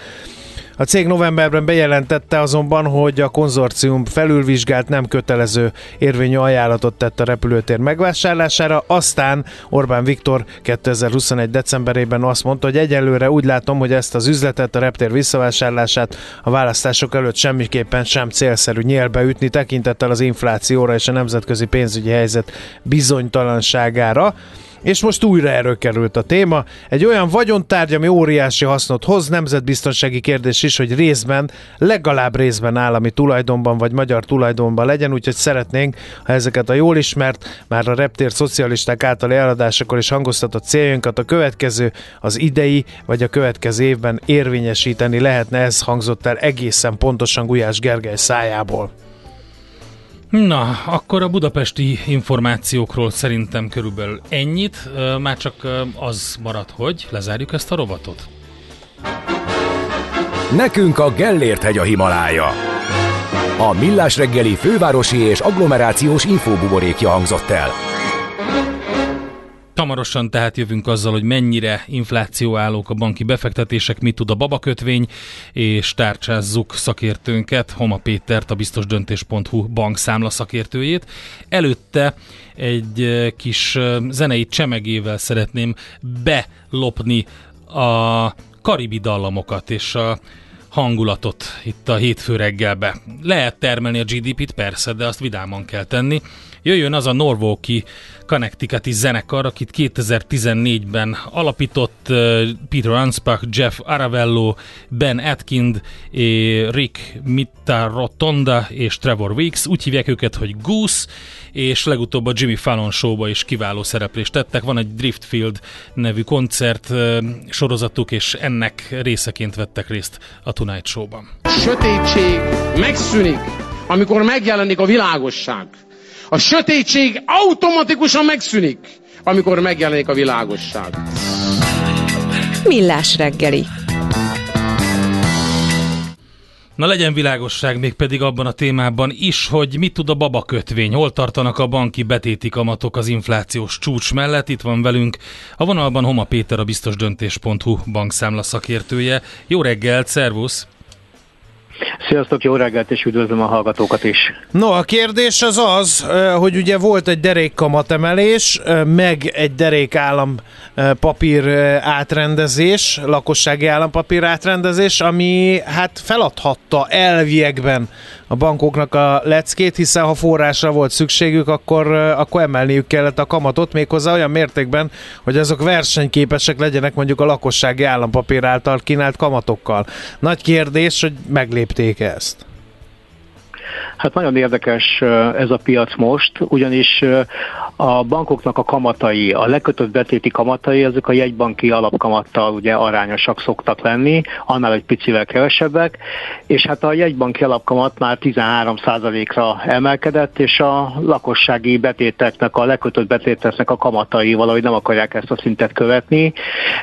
A cég novemberben bejelentette azonban, hogy a konzorcium felülvizsgált nem kötelező érvényű ajánlatot tett a repülőtér megvásárlására, aztán Orbán Viktor 2021. decemberében azt mondta, hogy egyelőre úgy látom, hogy ezt az üzletet, a reptér visszavásárlását a választások előtt semmiképpen sem célszerű nyélbe ütni tekintettel az inflációra és a nemzetközi pénzügyi helyzet bizonytalanságára. És most újra erről került a téma. Egy olyan vagyontárgy, ami óriási hasznot hoz, nemzetbiztonsági kérdés is, hogy részben, legalább részben állami tulajdonban vagy magyar tulajdonban legyen, úgyhogy szeretnénk, ha ezeket a jól ismert, már a reptér szocialisták általi eladásakor is hangoztatott céljainkat a következő, az idei vagy a következő évben érvényesíteni lehetne, ez hangzott el egészen pontosan Gulyás Gergely szájából. Na, akkor a budapesti információkról szerintem körülbelül ennyit, már csak az marad, hogy lezárjuk ezt a rovatot. Nekünk a Gellért hegy a Himalája. A Millás reggeli fővárosi és agglomerációs infóbuborékja hangzott el. Hamarosan tehát jövünk azzal, hogy mennyire inflációállók a banki befektetések, mit tud a babakötvény, és tárcsázzuk szakértőnket, Homa Pétert, a biztosdöntés.hu bankszámla szakértőjét. Előtte egy eh, kis eh, zenei csemegével szeretném belopni a karibi dallamokat és a hangulatot itt a hétfő reggelbe. Lehet termelni a GDP-t, persze, de azt vidáman kell tenni. Jöjjön az a Norvóki Connecticuti zenekar, akit 2014-ben alapított Peter Anspach, Jeff Aravello, Ben Atkind, Rick Mittarotonda és Trevor Weeks. Úgy hívják őket, hogy Goose, és legutóbb a Jimmy Fallon showba is kiváló szereplést tettek. Van egy Driftfield nevű koncert sorozatuk, és ennek részeként vettek részt a Tonight Show-ban. Sötétség megszűnik, amikor megjelenik a világosság. A sötétség automatikusan megszűnik, amikor megjelenik a világosság. Millás reggeli. Na legyen világosság még pedig abban a témában is, hogy mit tud a baba kötvény, hol tartanak a banki betéti kamatok az inflációs csúcs mellett. Itt van velünk a vonalban Homa Péter, a biztosdöntés.hu bankszámla szakértője. Jó reggelt, szervusz! Sziasztok, jó reggelt, és üdvözlöm a hallgatókat is. No, a kérdés az az, hogy ugye volt egy derék kamatemelés, meg egy derék állampapír átrendezés, lakossági állampapír átrendezés, ami hát feladhatta elviekben a bankoknak a leckét, hiszen ha forrásra volt szükségük, akkor, akkor emelniük kellett a kamatot, méghozzá olyan mértékben, hogy azok versenyképesek legyenek mondjuk a lakossági állampapír által kínált kamatokkal. Nagy kérdés, hogy meglépték ezt. Hát nagyon érdekes ez a piac most, ugyanis a bankoknak a kamatai, a lekötött betéti kamatai, ezek a jegybanki alapkamattal ugye arányosak szoktak lenni, annál egy picivel kevesebbek, és hát a jegybanki alapkamat már 13%-ra emelkedett, és a lakossági betéteknek, a lekötött betéteknek a kamatai valahogy nem akarják ezt a szintet követni.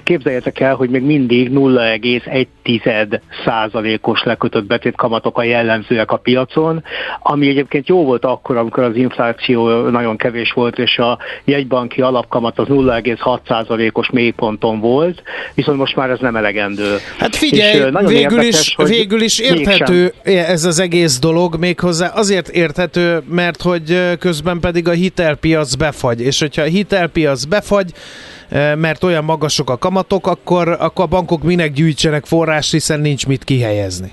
Képzeljétek el, hogy még mindig 0,1%-os lekötött betét kamatok a jellemzőek a piacon, ami egyébként jó volt akkor, amikor az infláció nagyon kevés volt, és a jegybanki alapkamat az 0,6%-os mélyponton volt, viszont most már ez nem elegendő. Hát figyelj, és végül, érdekes, is, végül is érthető mégsem. ez az egész dolog, méghozzá azért érthető, mert hogy közben pedig a hitelpiac befagy, és hogyha a hitelpiac befagy, mert olyan magasok a kamatok, akkor, akkor a bankok minek gyűjtsenek forrást, hiszen nincs mit kihelyezni.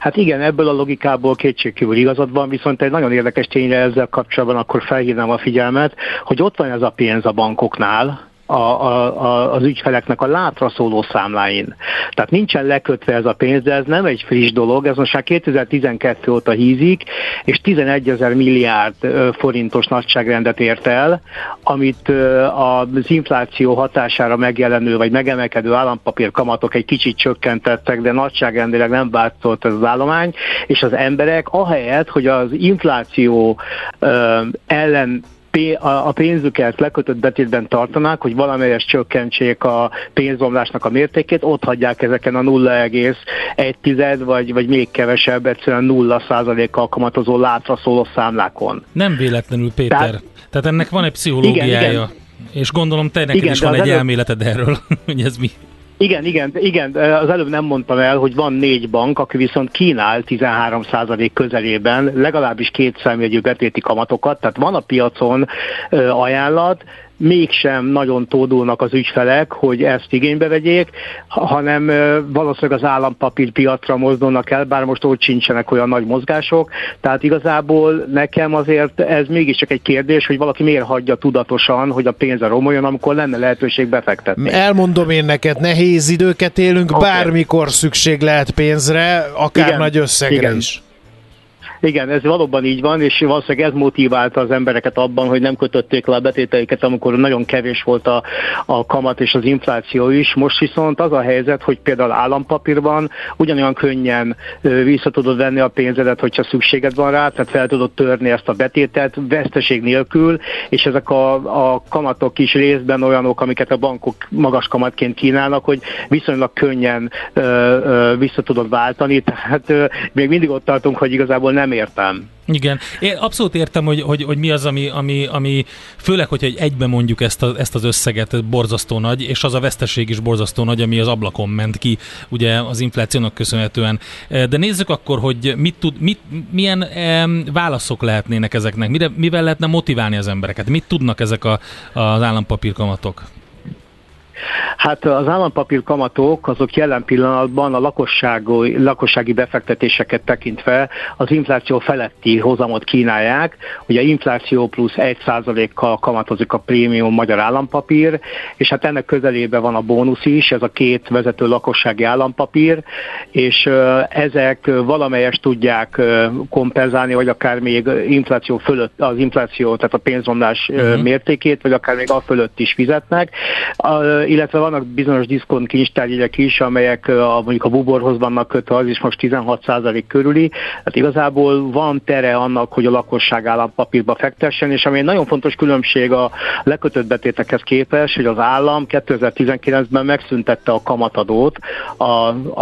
Hát igen, ebből a logikából kétségkívül igazad van, viszont egy nagyon érdekes tényre ezzel kapcsolatban akkor felhívnám a figyelmet, hogy ott van ez a pénz a bankoknál, a, a, az ügyfeleknek a látra szóló számláin. Tehát nincsen lekötve ez a pénz, de ez nem egy friss dolog, ez most már 2012 óta hízik, és 11 ezer milliárd forintos nagyságrendet ért el, amit az infláció hatására megjelenő vagy megemelkedő állampapír kamatok egy kicsit csökkentettek, de nagyságrendileg nem változott ez az állomány, és az emberek ahelyett, hogy az infláció ellen a pénzüket lekötött betétben tartanák, hogy valamelyes csökkentsék a pénzomlásnak a mértékét, ott hagyják ezeken a 0,1 vagy, vagy még kevesebb, egyszerűen 0 százalékkal kamatozó látra szóló számlákon. Nem véletlenül, Péter. Tehát, Tehát ennek van egy pszichológiája. Igen, igen. És gondolom te neked igen, is van egy előbb... elméleted erről, hogy ez mi. Igen, igen, igen, az előbb nem mondtam el, hogy van négy bank, aki viszont kínál 13% közelében legalábbis két számjegyű betéti kamatokat, tehát van a piacon ajánlat, mégsem nagyon tódulnak az ügyfelek, hogy ezt igénybe vegyék, hanem valószínűleg az állampapír piacra mozdulnak el, bár most ott sincsenek olyan nagy mozgások, tehát igazából nekem azért ez mégiscsak egy kérdés, hogy valaki miért hagyja tudatosan, hogy a pénze romoljon, amikor lenne lehetőség befektetni. Elmondom én neked, nehéz időket élünk, okay. bármikor szükség lehet pénzre, akár igen, nagy összegre igen. is. Igen, ez valóban így van, és valószínűleg ez motiválta az embereket abban, hogy nem kötötték le a betéteiket, amikor nagyon kevés volt a, a kamat és az infláció is. Most viszont az a helyzet, hogy például állampapírban ugyanolyan könnyen vissza tudod venni a pénzedet, hogyha szükséged van rá, tehát fel tudod törni ezt a betétet veszteség nélkül, és ezek a, a kamatok is részben olyanok, amiket a bankok magas kamatként kínálnak, hogy viszonylag könnyen ö, ö, vissza tudod váltani, tehát ö, még mindig ott tartunk, hogy igazából nem nem értem. Igen, én abszolút értem, hogy, hogy, hogy mi az, ami, ami, ami főleg, hogyha egyben mondjuk ezt, a, ezt az összeget borzasztó nagy, és az a veszteség is borzasztó nagy, ami az ablakon ment ki, ugye az inflációnak köszönhetően. De nézzük akkor, hogy mit tud, mit, milyen e, válaszok lehetnének ezeknek, mire, mivel lehetne motiválni az embereket, mit tudnak ezek a, az állampapírkamatok? Hát az állampapír kamatok azok jelen pillanatban a lakossági, lakossági befektetéseket tekintve az infláció feletti hozamot kínálják. Ugye infláció plusz 1%-kal kamatozik a prémium magyar állampapír, és hát ennek közelében van a bónusz is, ez a két vezető lakossági állampapír, és ezek valamelyest tudják kompenzálni, vagy akár még infláció fölött, az infláció, tehát a pénzromlás uh-huh. mértékét, vagy akár még a fölött is fizetnek, illetve vannak bizonyos diszkont kincstárjegyek is, amelyek a, mondjuk a buborhoz vannak kötve, az is most 16% körüli, tehát igazából van tere annak, hogy a lakosság állampapírba fektessen, és ami egy nagyon fontos különbség a lekötött betétekhez képest, hogy az állam 2019-ben megszüntette a kamatadót a,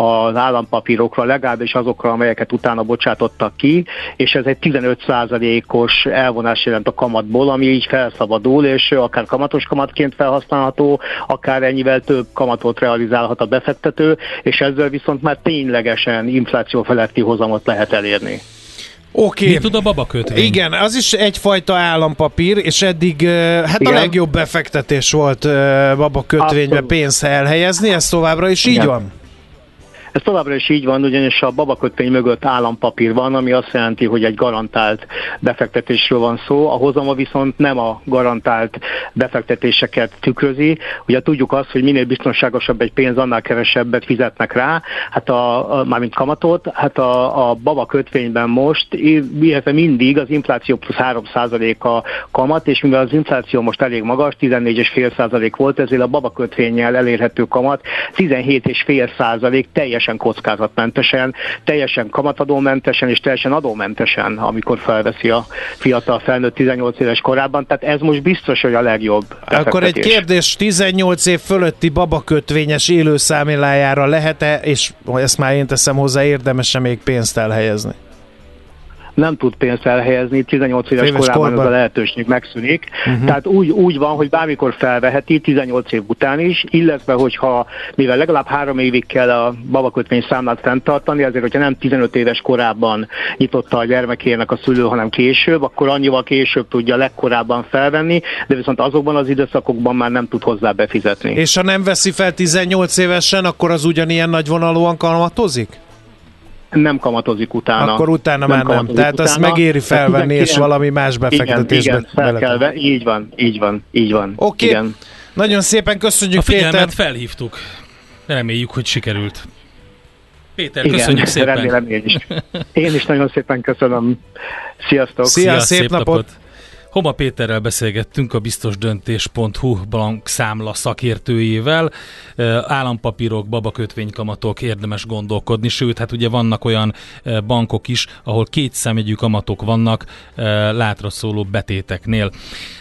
az állampapírokra, legalábbis azokra, amelyeket utána bocsátottak ki, és ez egy 15%-os elvonás jelent a kamatból, ami így felszabadul, és akár kamatos kamatként felhasználható, akár ennyivel több kamatot realizálhat a befektető, és ezzel viszont már ténylegesen infláció feletti hozamot lehet elérni. Oké. Okay. Mi tud a babakötvény? Igen, az is egyfajta állampapír, és eddig hát Igen. a legjobb befektetés volt babakötvénybe pénzt elhelyezni, ez továbbra is Igen. így van? Ez továbbra is így van, ugyanis a babakötvény mögött állampapír van, ami azt jelenti, hogy egy garantált befektetésről van szó. A hozama viszont nem a garantált befektetéseket tükrözi. Ugye tudjuk azt, hogy minél biztonságosabb egy pénz, annál kevesebbet fizetnek rá, hát a, a mármint kamatot, hát a, a baba kötvényben most, illetve mindig az infláció plusz 3% a kamat, és mivel az infláció most elég magas, 14,5% volt, ezért a baba kötvényel elérhető kamat 17,5% teljes teljesen kockázatmentesen, teljesen kamatadómentesen és teljesen adómentesen, amikor felveszi a fiatal felnőtt 18 éves korában. Tehát ez most biztos, hogy a legjobb. Akkor egy kérdés, 18 év fölötti babakötvényes élőszámlájára lehet-e, és ezt már én teszem hozzá, érdemes-e még pénzt elhelyezni? Nem tud pénzt elhelyezni, 18 éves, éves korában, korban. ez a lehetőség megszűnik. Uh-huh. Tehát úgy, úgy van, hogy bármikor felveheti, 18 év után is, illetve hogyha, mivel legalább három évig kell a babakötvény számlát fenntartani, ezért, hogyha nem 15 éves korában nyitotta a gyermekének a szülő, hanem később, akkor annyival később tudja legkorábban felvenni, de viszont azokban az időszakokban már nem tud hozzá befizetni. És ha nem veszi fel 18 évesen, akkor az ugyanilyen nagyvonalúan kamatozik? Nem kamatozik utána. Akkor utána nem már nem. Tehát utána. azt megéri felvenni, és valami más befektetésbe. Igen, igen fel kell így van, így van, így van. Oké, okay. nagyon szépen köszönjük A figyelmet Péter. felhívtuk. Reméljük, hogy sikerült. Péter, Igen, köszönjük szépen. remélem én is. Én is nagyon szépen köszönöm. Sziasztok! Szia, Szia szép, szép napot! napot. Homa Péterrel beszélgettünk a biztosdöntés.hu bank számla szakértőjével. Állampapírok, babakötvénykamatok, érdemes gondolkodni, sőt, hát ugye vannak olyan bankok is, ahol két számjegyű kamatok vannak látra szóló betéteknél.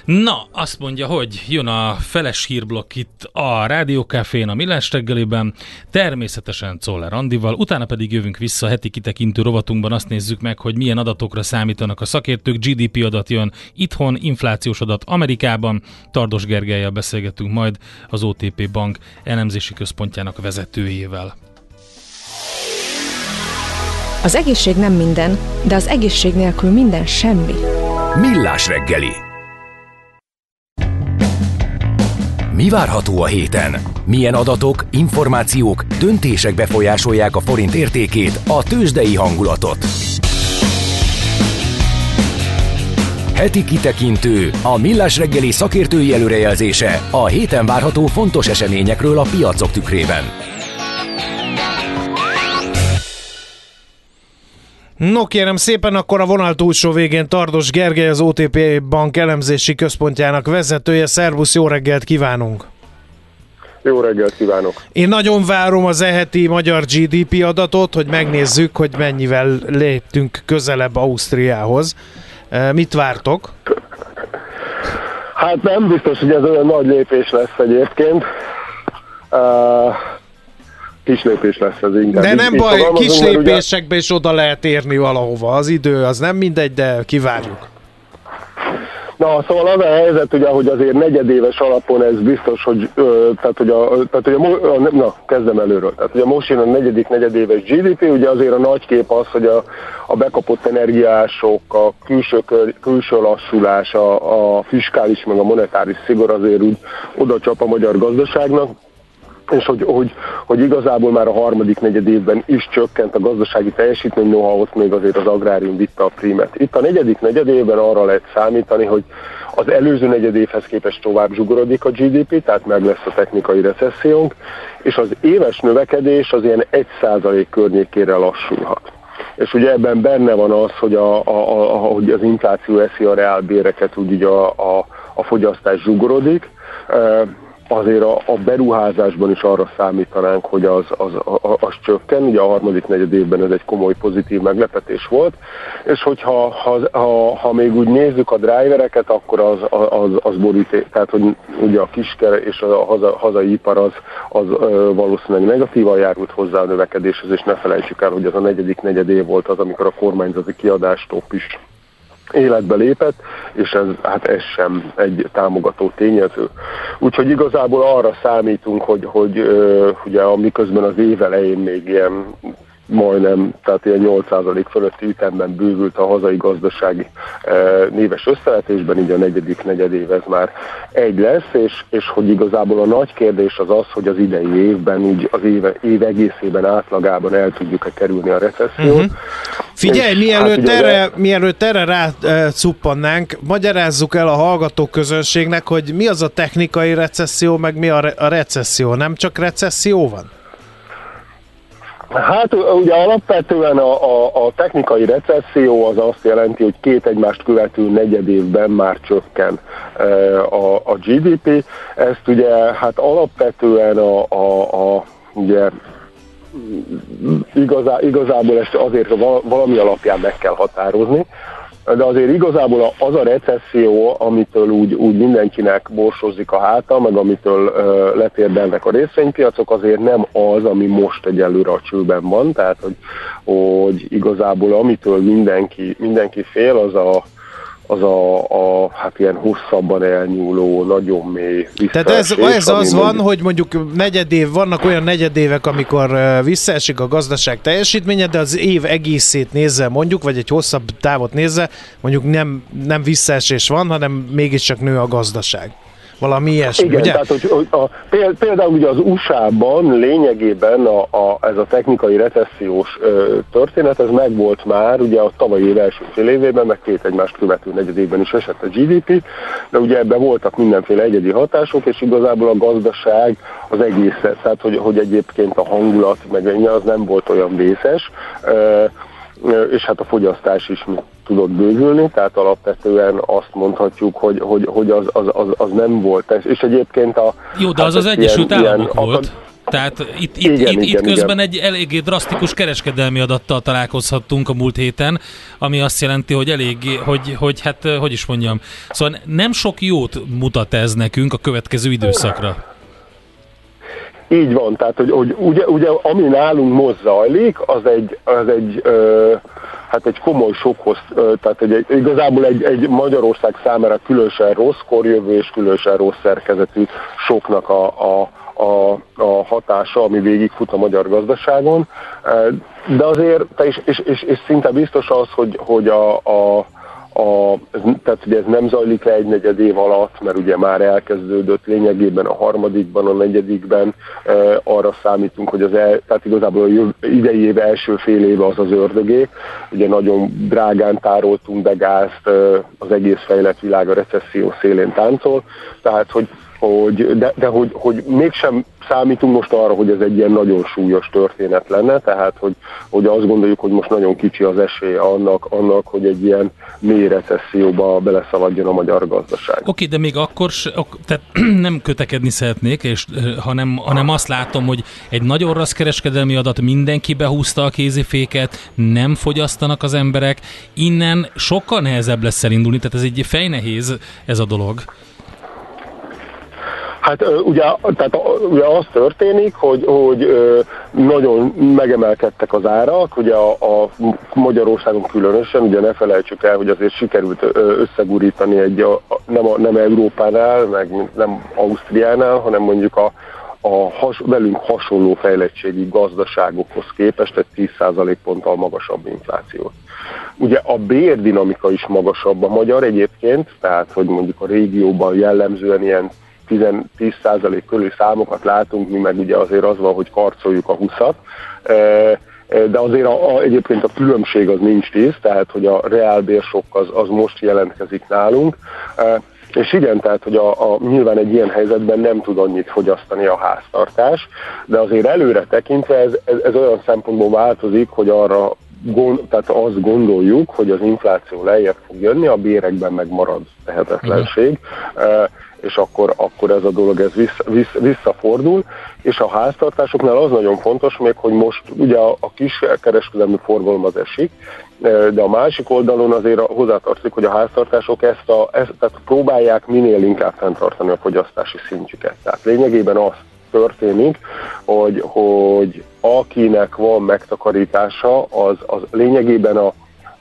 Na, azt mondja, hogy jön a feles hírblokk itt a Rádiókafén, a Millás reggeliben, természetesen Czoller Andival, utána pedig jövünk vissza a heti kitekintő rovatunkban, azt nézzük meg, hogy milyen adatokra számítanak a szakértők, GDP adat jön itthon, itthon, inflációs adat Amerikában. Tardos Gergelyel beszélgetünk majd az OTP Bank elemzési központjának vezetőjével. Az egészség nem minden, de az egészség nélkül minden semmi. Millás reggeli. Mi várható a héten? Milyen adatok, információk, döntések befolyásolják a forint értékét, a tőzsdei hangulatot? Heti kitekintő, a millás reggeli szakértői előrejelzése a héten várható fontos eseményekről a piacok tükrében. No kérem szépen, akkor a vonal túlsó végén Tardos Gergely, az OTP Bank elemzési központjának vezetője. Szervusz, jó reggelt kívánunk! Jó reggelt kívánok! Én nagyon várom az eheti magyar GDP adatot, hogy megnézzük, hogy mennyivel léptünk közelebb Ausztriához. Mit vártok? Hát nem biztos, hogy ez olyan nagy lépés lesz egyébként. Uh, kis lépés lesz ez inkább. De nem baj, kis lépésekbe is oda lehet érni valahova. Az idő az nem mindegy, de kivárjuk. Na, szóval az a helyzet, ugye, hogy azért negyedéves alapon ez biztos, hogy, ö, tehát, hogy a, tehát, hogy a, na, kezdem előről. Tehát, hogy a most jön a negyedik negyedéves GDP, ugye azért a nagy kép az, hogy a, a bekapott energiások, a külső, külső lassulás, a, a fiskális meg a monetáris szigor azért úgy oda csap a magyar gazdaságnak, és hogy, hogy, hogy igazából már a harmadik negyed évben is csökkent a gazdasági teljesítmény, noha ott még azért az agrárium vitte a primet. Itt a negyedik negyed évben arra lehet számítani, hogy az előző negyed évhez képest tovább zsugorodik a GDP, tehát meg lesz a technikai recessziónk, és az éves növekedés az ilyen 1% környékére lassulhat. És ugye ebben benne van az, hogy, a, a, a, hogy az infláció eszi a reálbéreket, úgy a, a, a fogyasztás zsugorodik, azért a, a beruházásban is arra számítanánk, hogy az, az, az, az csökken. Ugye a harmadik negyed évben ez egy komoly pozitív meglepetés volt, és hogyha ha, ha, ha még úgy nézzük a drivereket, akkor az, az, az boríték, tehát hogy ugye a kisker és a haza, hazai ipar az, az valószínűleg negatívan járult hozzá a növekedéshez, és ne felejtsük el, hogy ez a negyedik negyed év volt az, amikor a kormányzati kiadástop is életbe lépett, és ez, hát ez sem egy támogató tényező. Úgyhogy igazából arra számítunk, hogy, hogy ugye amiközben az év elején még ilyen majdnem, tehát ilyen 8% fölötti ütemben bővült a hazai gazdasági e, néves összevetésben, így a negyedik negyedév ez már egy lesz, és, és hogy igazából a nagy kérdés az az, hogy az idei évben, úgy az éve, év egészében átlagában el tudjuk-e kerülni a recessziót. Uh-huh. Figyelj, és, mielőtt, hát, erre, mielőtt erre rá e, cuppannánk, magyarázzuk el a hallgató közönségnek, hogy mi az a technikai recesszió, meg mi a, re- a recesszió. Nem csak recesszió van? Hát ugye alapvetően a, a, a technikai recesszió az azt jelenti, hogy két egymást követő negyed évben már csökken e, a, a GDP. Ezt ugye hát alapvetően a, a, a ugye igazá, igazából ezt azért valami alapján meg kell határozni de azért igazából az a recesszió, amitől úgy, úgy mindenkinek borsozik a háta, meg amitől uh, letérdelnek a részvénypiacok, azért nem az, ami most egyelőre a csőben van, tehát hogy, hogy igazából amitől mindenki, mindenki fél, az a, az a, a hát ilyen hosszabban elnyúló, nagyon mély Tehát ez, ez az van, hogy mondjuk negyedév, vannak olyan negyedévek, amikor visszaesik a gazdaság teljesítménye, de az év egészét nézze mondjuk, vagy egy hosszabb távot nézze, mondjuk nem, nem visszaesés van, hanem mégiscsak nő a gazdaság. Valami ilyesmi, Igen, ugye? tehát hogy a, például ugye az USA-ban lényegében a, a, ez a technikai recessziós ö, történet, ez megvolt már ugye a tavalyi év első fél évében, meg két egymást követő negyedében is esett a GDP, de ugye ebben voltak mindenféle egyedi hatások, és igazából a gazdaság az egész, tehát hogy, hogy egyébként a hangulat, meg az nem volt olyan vészes, ö, és hát a fogyasztás is tudott bővülni, tehát alapvetően azt mondhatjuk, hogy, hogy, hogy az, az, az, az nem volt. És egyébként a... Jó, de az hát az Egyesült ilyen, Államok ilyen, volt. Tehát itt, itt, igen, itt, igen, itt közben igen. egy eléggé drasztikus kereskedelmi adattal találkozhattunk a múlt héten, ami azt jelenti, hogy eléggé, hogy, hogy hát, hogy is mondjam, szóval nem sok jót mutat ez nekünk a következő időszakra. Így van, tehát hogy, hogy ugye, ugye ami nálunk most zajlik, az egy, az egy ö, hát egy komoly sokhoz, ö, tehát egy, egy, igazából egy, egy Magyarország számára különösen rossz korjövő és különösen rossz szerkezetű soknak a, a, a, a hatása, ami végigfut a magyar gazdaságon. De azért, és, és, és, és szinte biztos az, hogy, hogy a, a a, tehát ugye ez nem zajlik le egy negyed év alatt, mert ugye már elkezdődött lényegében a harmadikban, a negyedikben, e, arra számítunk, hogy az el, tehát igazából a idei év első fél éve az az ördögé, ugye nagyon drágán tároltunk be gázt, e, az egész fejlett világ a recesszió szélén táncol, tehát hogy hogy, de, de hogy, hogy mégsem számítunk most arra, hogy ez egy ilyen nagyon súlyos történet lenne, tehát hogy, hogy azt gondoljuk, hogy most nagyon kicsi az esélye annak, annak hogy egy ilyen mély recesszióba beleszaladjon a magyar gazdaság. Oké, okay, de még akkor tehát nem kötekedni szeretnék, és, hanem, hanem azt látom, hogy egy nagyon rossz kereskedelmi adat, mindenki behúzta a kéziféket, nem fogyasztanak az emberek, innen sokkal nehezebb lesz elindulni, tehát ez egy fejnehéz ez a dolog. Hát ugye, tehát ugye az történik, hogy, hogy nagyon megemelkedtek az árak, ugye a, a Magyarországon különösen, ugye ne felejtsük el, hogy azért sikerült összegurítani egy, a, nem, a, nem Európánál, meg nem Ausztriánál, hanem mondjuk a, a has, velünk hasonló fejlettségi gazdaságokhoz képest egy 10% ponttal magasabb inflációt. Ugye a bérdinamika is magasabb a magyar egyébként, tehát hogy mondjuk a régióban jellemzően ilyen 10% körüli számokat látunk, mi meg ugye azért az van, hogy karcoljuk a 20-at, de azért a, a, egyébként a különbség az nincs 10, tehát hogy a reálbérsok az, az most jelentkezik nálunk. És igen, tehát hogy a, a, nyilván egy ilyen helyzetben nem tud annyit fogyasztani a háztartás, de azért előre tekintve ez, ez, ez olyan szempontból változik, hogy arra gond, tehát azt gondoljuk, hogy az infláció lejjebb fog jönni, a bérekben meg marad tehetetlenség, uh-huh. És akkor, akkor ez a dolog ez vissza, vissza, visszafordul, és a háztartásoknál az nagyon fontos még, hogy most ugye a, a kis kereskedelmi forgalom az esik, de a másik oldalon azért hozzátartozik, hogy a háztartások ezt, a, ezt tehát próbálják minél inkább fenntartani a fogyasztási szintjüket. Tehát lényegében az történik, hogy, hogy akinek van megtakarítása, az, az lényegében a,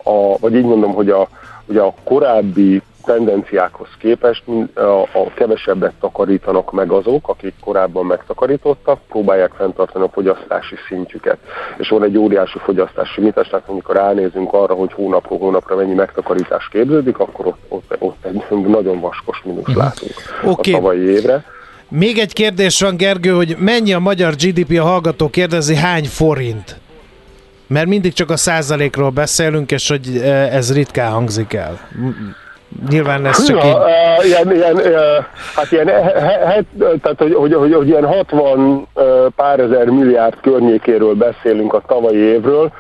a, vagy így mondom, hogy a, hogy a korábbi tendenciákhoz képest a, a kevesebbet takarítanak meg azok, akik korábban megtakarítottak, próbálják fenntartani a fogyasztási szintjüket. És van egy óriási fogyasztási mitás, tehát amikor ránézünk arra, hogy hónapról hónapra mennyi megtakarítás képződik, akkor ott, ott, ott egy nagyon vaskos mínusz uh-huh. látunk okay. a tavalyi évre. Még egy kérdés van, Gergő, hogy mennyi a magyar GDP, a hallgató kérdezi, hány forint? Mert mindig csak a százalékról beszélünk, és hogy ez ritkán hangzik el. Nyilván ez csak így... ilyen, ilyen, hát ilyen, he, tehát hogy, hogy, hogy, hogy ilyen 60 pár ezer milliárd környékéről beszélünk a tavalyi évről,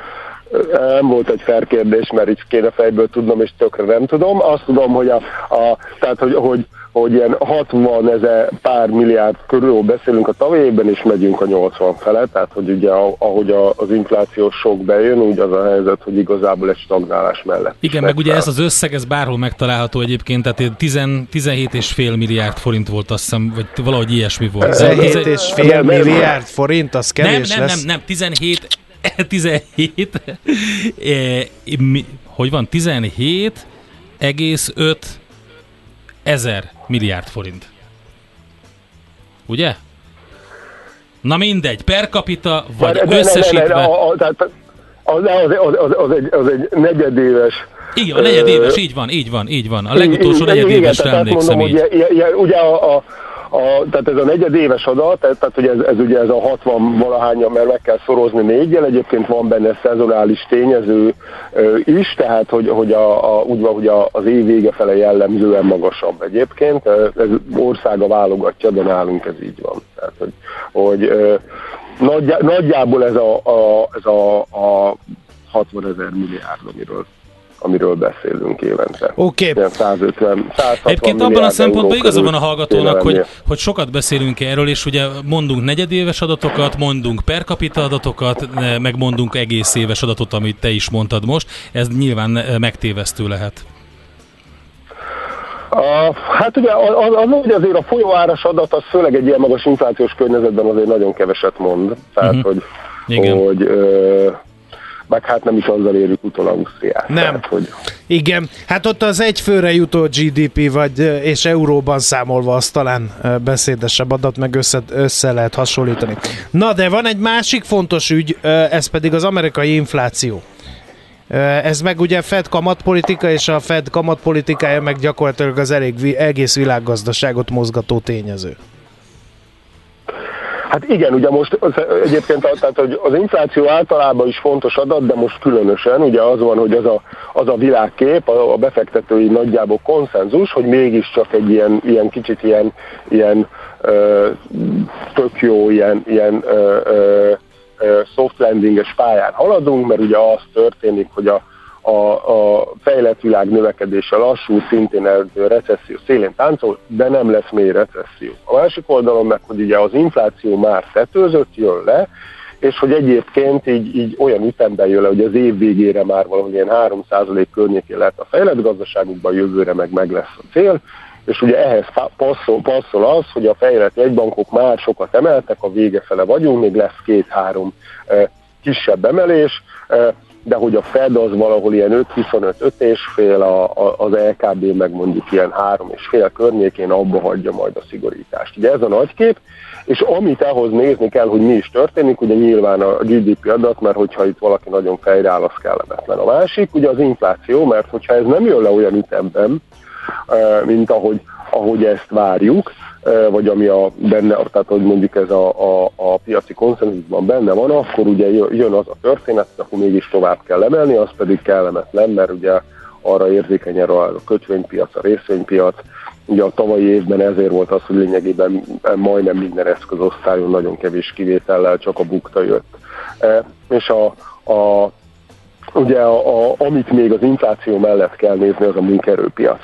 nem volt egy felkérdés, mert így kéne fejből tudnom, és tökre nem tudom. Azt tudom, hogy, a, a, tehát, hogy, hogy hogy ilyen 60 ezer pár milliárd körül beszélünk a tavaly évben, és megyünk a 80 fele, tehát hogy ugye ahogy az infláció sok bejön, úgy az a helyzet, hogy igazából egy stagnálás mellett. Igen, meg ugye ez az összeg, ez bárhol megtalálható egyébként, tehát 10, 17,5 milliárd forint volt, azt hiszem, vagy valahogy ilyesmi volt. 17,5 milliárd forint, az kevés nem, nem, lesz. Nem, nem, nem, 17, 17, eh, mi, hogy van, 17,5 ezer milliárd forint. Ugye? Na mindegy, per capita, vagy de, összesítve... Ne, ne, ne, a, a, tehát az, az, az, az, egy, az egy negyedéves... Igen, a negyedéves, így van, így van, így van. A legutolsó negyedévesre emlékszem mondom, így. Ugye, ugye a, a, a, tehát ez a negyedéves adat, tehát hogy ez, ez ugye ez a 60 valahánya, mert meg kell szorozni négyel, egyébként van benne szezonális tényező is, tehát hogy, hogy a, a, úgy van, hogy a, az év vége fele jellemzően magasabb egyébként, ez országa válogatja, de nálunk ez így van. Tehát, hogy, hogy nagyjá, nagyjából ez a, a, ez a, a 60 ezer milliárd, amiről amiről beszélünk évente. Oké. Okay. 150, 160 Egyébként abban a szempontból igaza van a hallgatónak, hogy, hogy sokat beszélünk erről, és ugye mondunk negyedéves adatokat, mondunk per capita adatokat, meg mondunk egész éves adatot, amit te is mondtad most. Ez nyilván megtévesztő lehet. Uh, hát ugye az, az, hogy azért a folyóáras adat, az főleg egy ilyen magas inflációs környezetben azért nagyon keveset mond. Tehát, uh-huh. hogy, Igen. hogy uh, meg hát nem is azzal érjük utol Ausztriát. Nem. Tehát, hogy... Igen, hát ott az egyfőre jutó GDP, vagy és euróban számolva az talán beszédesebb adat, meg össze, össze lehet hasonlítani. Na, de van egy másik fontos ügy, ez pedig az amerikai infláció. Ez meg ugye Fed kamatpolitika, és a Fed kamatpolitikája meg gyakorlatilag az elég, egész világgazdaságot mozgató tényező. Hát igen, ugye most egyébként tehát, hogy az infláció általában is fontos adat, de most különösen ugye az van, hogy az a, az a világkép, a, a befektetői nagyjából konszenzus, hogy mégiscsak egy ilyen, ilyen kicsit ilyen, ilyen ö, tök jó, ilyen, ilyen ö, ö, soft landinges pályán haladunk, mert ugye az történik, hogy a, a, a fejlett világ növekedése lassú, szintén a recesszió szélén táncol, de nem lesz mély recesszió. A másik oldalon meg, hogy ugye az infláció már tetőzött, jön le, és hogy egyébként így, így olyan ütemben jön le, hogy az év végére már valahol ilyen 3% környékén lehet a fejlett gazdaságukban, jövőre meg meg lesz a cél, és ugye ehhez passzol, passzol az, hogy a fejlett jegybankok már sokat emeltek, a vége fele vagyunk, még lesz két-három kisebb emelés, de hogy a Fed az valahol ilyen 5-25-5 és fél, a, a, az LKB meg mondjuk ilyen 3 és fél környékén abba hagyja majd a szigorítást. Ugye ez a nagy kép, és amit ahhoz nézni kell, hogy mi is történik, ugye nyilván a GDP adat, mert hogyha itt valaki nagyon fejreáll, az kellemetlen. A másik, ugye az infláció, mert hogyha ez nem jön le olyan ütemben, mint ahogy, ahogy ezt várjuk, vagy ami a benne, tehát hogy mondjuk ez a, a, a piaci konszenzusban benne van, akkor ugye jön az a történet, akkor mégis tovább kell emelni, az pedig kellemetlen, mert ugye arra érzékeny a kötvénypiac, a részvénypiac. Ugye a tavalyi évben ezért volt az, hogy lényegében majdnem minden eszközosztályon nagyon kevés kivétellel csak a bukta jött. És a, a ugye a, a, amit még az infláció mellett kell nézni, az a munkerőpiac.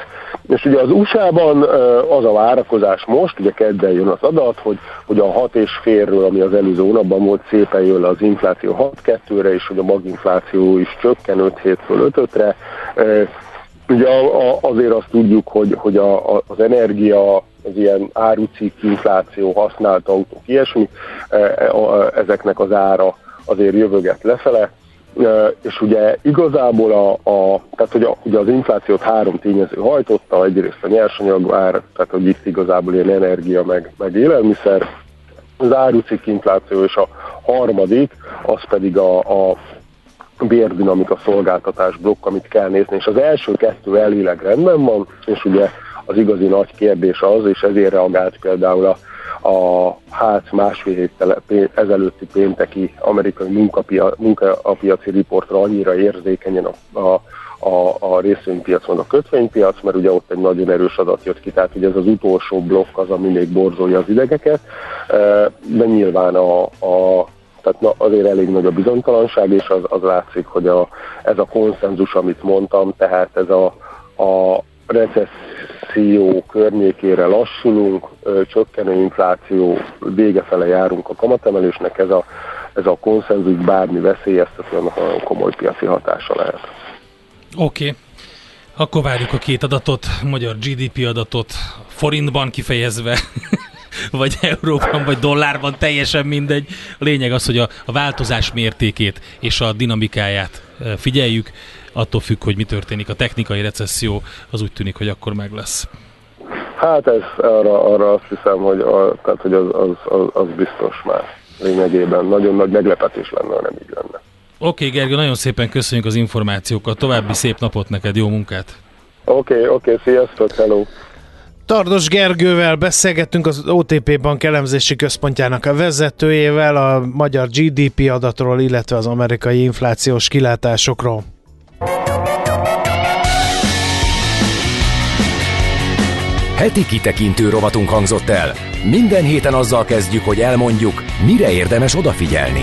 És ugye az USA-ban az a várakozás most, ugye kedden jön az adat, hogy, hogy a 6 és félről, ami az előző hónapban volt, szépen jön le az infláció 6-2-re, és hogy a maginfláció is csökken 5 7 5-re. Ugye azért azt tudjuk, hogy, hogy a, a, az energia, az ilyen árucikk infláció, használt autók, ilyesmi, ezeknek az ára azért jövöget lefele, és ugye igazából a, a tehát hogy a, ugye az inflációt három tényező hajtotta, egyrészt a nyersanyag ár, tehát hogy itt igazából ilyen energia meg, meg élelmiszer, az árucik infláció, és a harmadik, az pedig a, a bérdinamika szolgáltatás blokk, amit kell nézni, és az első kettő elvileg rendben van, és ugye az igazi nagy kérdés az, és ezért reagált például a a hát másfél héttel ezelőtti pénteki amerikai munkapia, munkapiaci riportra annyira érzékenyen a, a, a, a részvénypiac, van a kötvénypiac, mert ugye ott egy nagyon erős adat jött ki, tehát ugye ez az utolsó blokk az, ami még borzolja az idegeket, de nyilván a, a tehát na, azért elég nagy a bizonytalanság, és az, az látszik, hogy a, ez a konszenzus, amit mondtam, tehát ez a, a recesszió környékére lassulunk, csökkenő infláció, vége fele járunk a kamatemelésnek, ez a, ez a konszenzus bármi veszélyeztető, annak nagyon komoly piaci hatása lehet. Oké. Okay. Akkor várjuk a két adatot, magyar GDP adatot, forintban kifejezve, vagy euróban, vagy dollárban, teljesen mindegy. A lényeg az, hogy a, a változás mértékét és a dinamikáját figyeljük, attól függ, hogy mi történik. A technikai recesszió az úgy tűnik, hogy akkor meg lesz. Hát ez arra, arra azt hiszem, hogy, a, tehát, hogy az, az, az, az biztos már lényegében. Nagyon nagy meglepetés lenne, ha nem így lenne. Oké, okay, Gergő, nagyon szépen köszönjük az információkat. További szép napot neked, jó munkát! Oké, okay, oké, okay, sziasztok, hello! Tardos Gergővel beszélgettünk az OTP Bank elemzési központjának a vezetőjével a magyar GDP adatról, illetve az amerikai inflációs kilátásokról. Heti kitekintő rovatunk hangzott el. Minden héten azzal kezdjük, hogy elmondjuk, mire érdemes odafigyelni.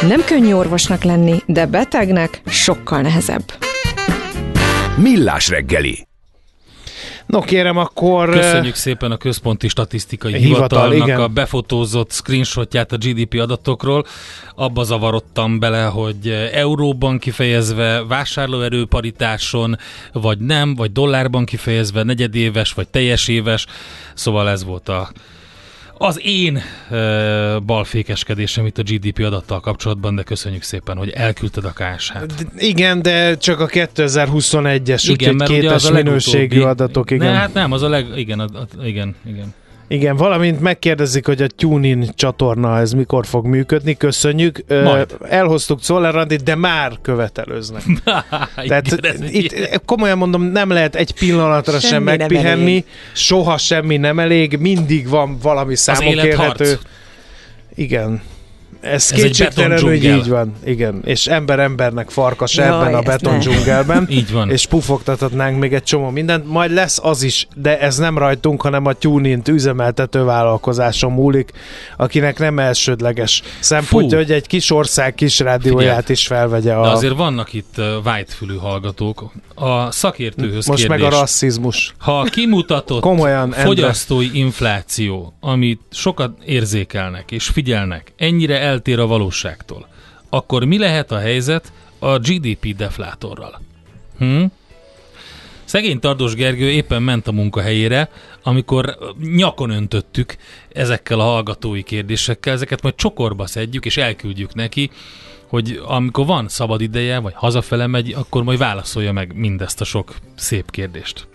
Nem könnyű orvosnak lenni, de betegnek sokkal nehezebb. Millás reggeli. No kérem, akkor... Köszönjük szépen a Központi Statisztikai Hivatal, Hivatalnak a befotózott screenshotját a GDP adatokról. Abba zavarodtam bele, hogy euróban kifejezve, vásárlóerő paritáson, vagy nem, vagy dollárban kifejezve, negyedéves, vagy teljes éves. Szóval ez volt a az én e, balfékeskedésem itt a GDP adattal kapcsolatban, de köszönjük szépen, hogy elküldted a KSH-t. Igen, de csak a 2021-es, úgyhogy kétes minőségű adatok. Igen. Ne, hát nem, az a leg... Igen, a, a, igen, igen. Igen, valamint megkérdezik, hogy a TuneIn csatorna ez mikor fog működni, köszönjük. Majd. Elhoztuk Czollerandit, de már követelőznek. Tehát igen, itt ilyen. komolyan mondom, nem lehet egy pillanatra semmi sem megpihenni, soha semmi nem elég, mindig van valami számok érhető. Igen. Ez, ez kétségtelen, hogy így van. Igen. És ember embernek farkas Jaj, ebben a beton dzsungelben. így van. És pufogtathatnánk még egy csomó mindent. Majd lesz az is, de ez nem rajtunk, hanem a TuneIn üzemeltető vállalkozáson múlik, akinek nem elsődleges szempontja, hogy egy kis ország kis rádióját Figyeld. is felvegye. A... De azért vannak itt whitefülű hallgatók. A szakértőhöz Most kérdés. meg a rasszizmus. Ha kimutatott Komolyan, fogyasztói ember. infláció, amit sokat érzékelnek és figyelnek, ennyire el eltér a valóságtól, akkor mi lehet a helyzet a GDP deflátorral. Hm? Szegény Tardos Gergő éppen ment a munkahelyére, amikor nyakon öntöttük ezekkel a hallgatói kérdésekkel, ezeket majd csokorba szedjük és elküldjük neki, hogy amikor van szabad ideje, vagy hazafele megy, akkor majd válaszolja meg mindezt a sok szép kérdést.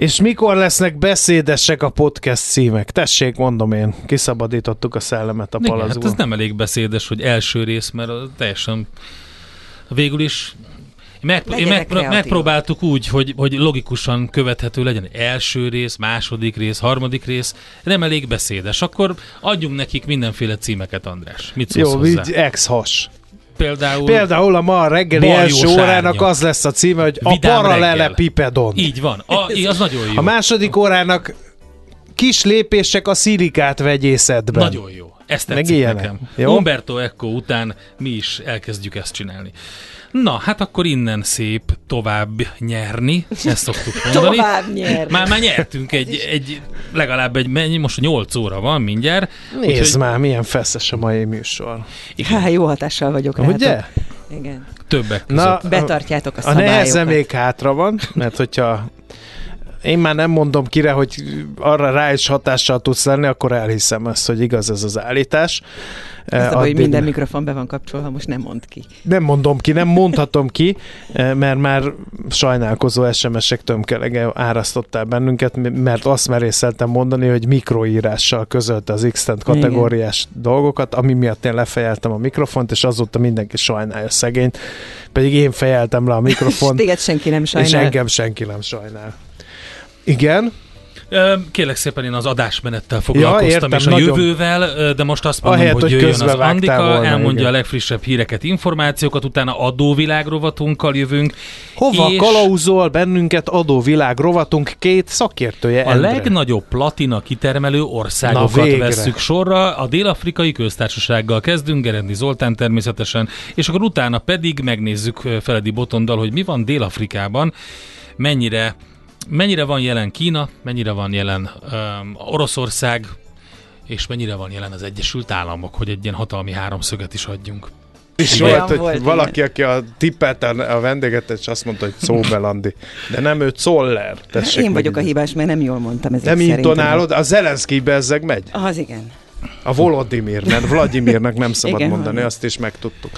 És mikor lesznek beszédesek a podcast címek? Tessék, mondom én, kiszabadítottuk a szellemet a palazból. Igen, hát ez nem elég beszédes, hogy első rész, mert teljesen végül is meg, én meg, megpróbáltuk úgy, hogy, hogy logikusan követhető legyen. Első rész, második rész, harmadik rész. Nem elég beszédes. Akkor adjunk nekik mindenféle címeket, András. Mit szólsz Jó, hozzá? ex-has. Például, Például a ma reggeli első órának az lesz a címe, hogy a paralele reggel. pipedon. Így van, a, az nagyon jó. A második órának kis lépések a szilikát vegyészetben. Nagyon jó. Ezt tetszik Meg nekem. Jó? Umberto Eco után mi is elkezdjük ezt csinálni. Na, hát akkor innen szép tovább nyerni, ezt szoktuk mondani. tovább nyerni. Már, már nyertünk egy, egy, legalább egy, mennyi, most 8 óra van mindjárt. Nézd úgyhogy... már, milyen feszes a mai műsor. Igen. Há, jó hatással vagyok rá. Ugye? Igen. Többek között. Na, Betartjátok a szabályokat. A neheze még hátra van, mert hogyha én már nem mondom kire, hogy arra rá is hatással tudsz lenni, akkor elhiszem ezt, hogy igaz ez az állítás. Ez a, hogy minden mikrofon be van kapcsolva, most nem mond ki. Nem mondom ki, nem mondhatom ki, eh, mert már sajnálkozó SMS-ek tömkelege árasztottál bennünket, mert azt merészeltem mondani, hogy mikroírással közölte az x kategóriás Igen. dolgokat, ami miatt én lefejeltem a mikrofont, és azóta mindenki sajnálja szegényt, pedig én fejeltem le a mikrofont. és téged senki nem sajnál. És engem senki nem sajnál. Igen. Kérlek szépen én az adásmenettel foglalkoztam, ja, értem, és a nagyon... jövővel, de most azt mondom, Ahelyett, hogy, hogy jöjjön az Andika, volna, elmondja igen. a legfrissebb híreket, információkat, utána adóvilág rovatunkkal jövünk. Hova és kalauzol bennünket adóvilág rovatunk két szakértője? A Endre. legnagyobb platina kitermelő országokat vesszük sorra, a Dél-Afrikai Köztársasággal kezdünk, Gerendi Zoltán természetesen, és akkor utána pedig megnézzük Feledi Botondal, hogy mi van Dél-Afrikában, mennyire mennyire van jelen Kína, mennyire van jelen um, Oroszország, és mennyire van jelen az Egyesült Államok, hogy egy ilyen hatalmi háromszöget is adjunk. És volt, hogy volt, valaki, igen. aki a tippelt a vendéget, és azt mondta, hogy Szóbelandi. De nem ő Zoller. Tessék Én vagyok meg. a hibás, mert nem jól mondtam. Nem intonálod, a Zelenszky bezzeg megy? Az igen. A Volodymyr, mert Vladimirnak nem szabad igen, mondani, azt is megtudtuk.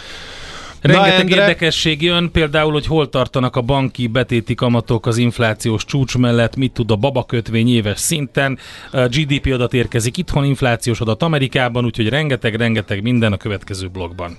Rengeteg Endre... érdekesség jön, például, hogy hol tartanak a banki betéti kamatok az inflációs csúcs mellett, mit tud a babakötvény éves szinten, a GDP adat érkezik itthon, inflációs adat Amerikában, úgyhogy rengeteg-rengeteg minden a következő blogban.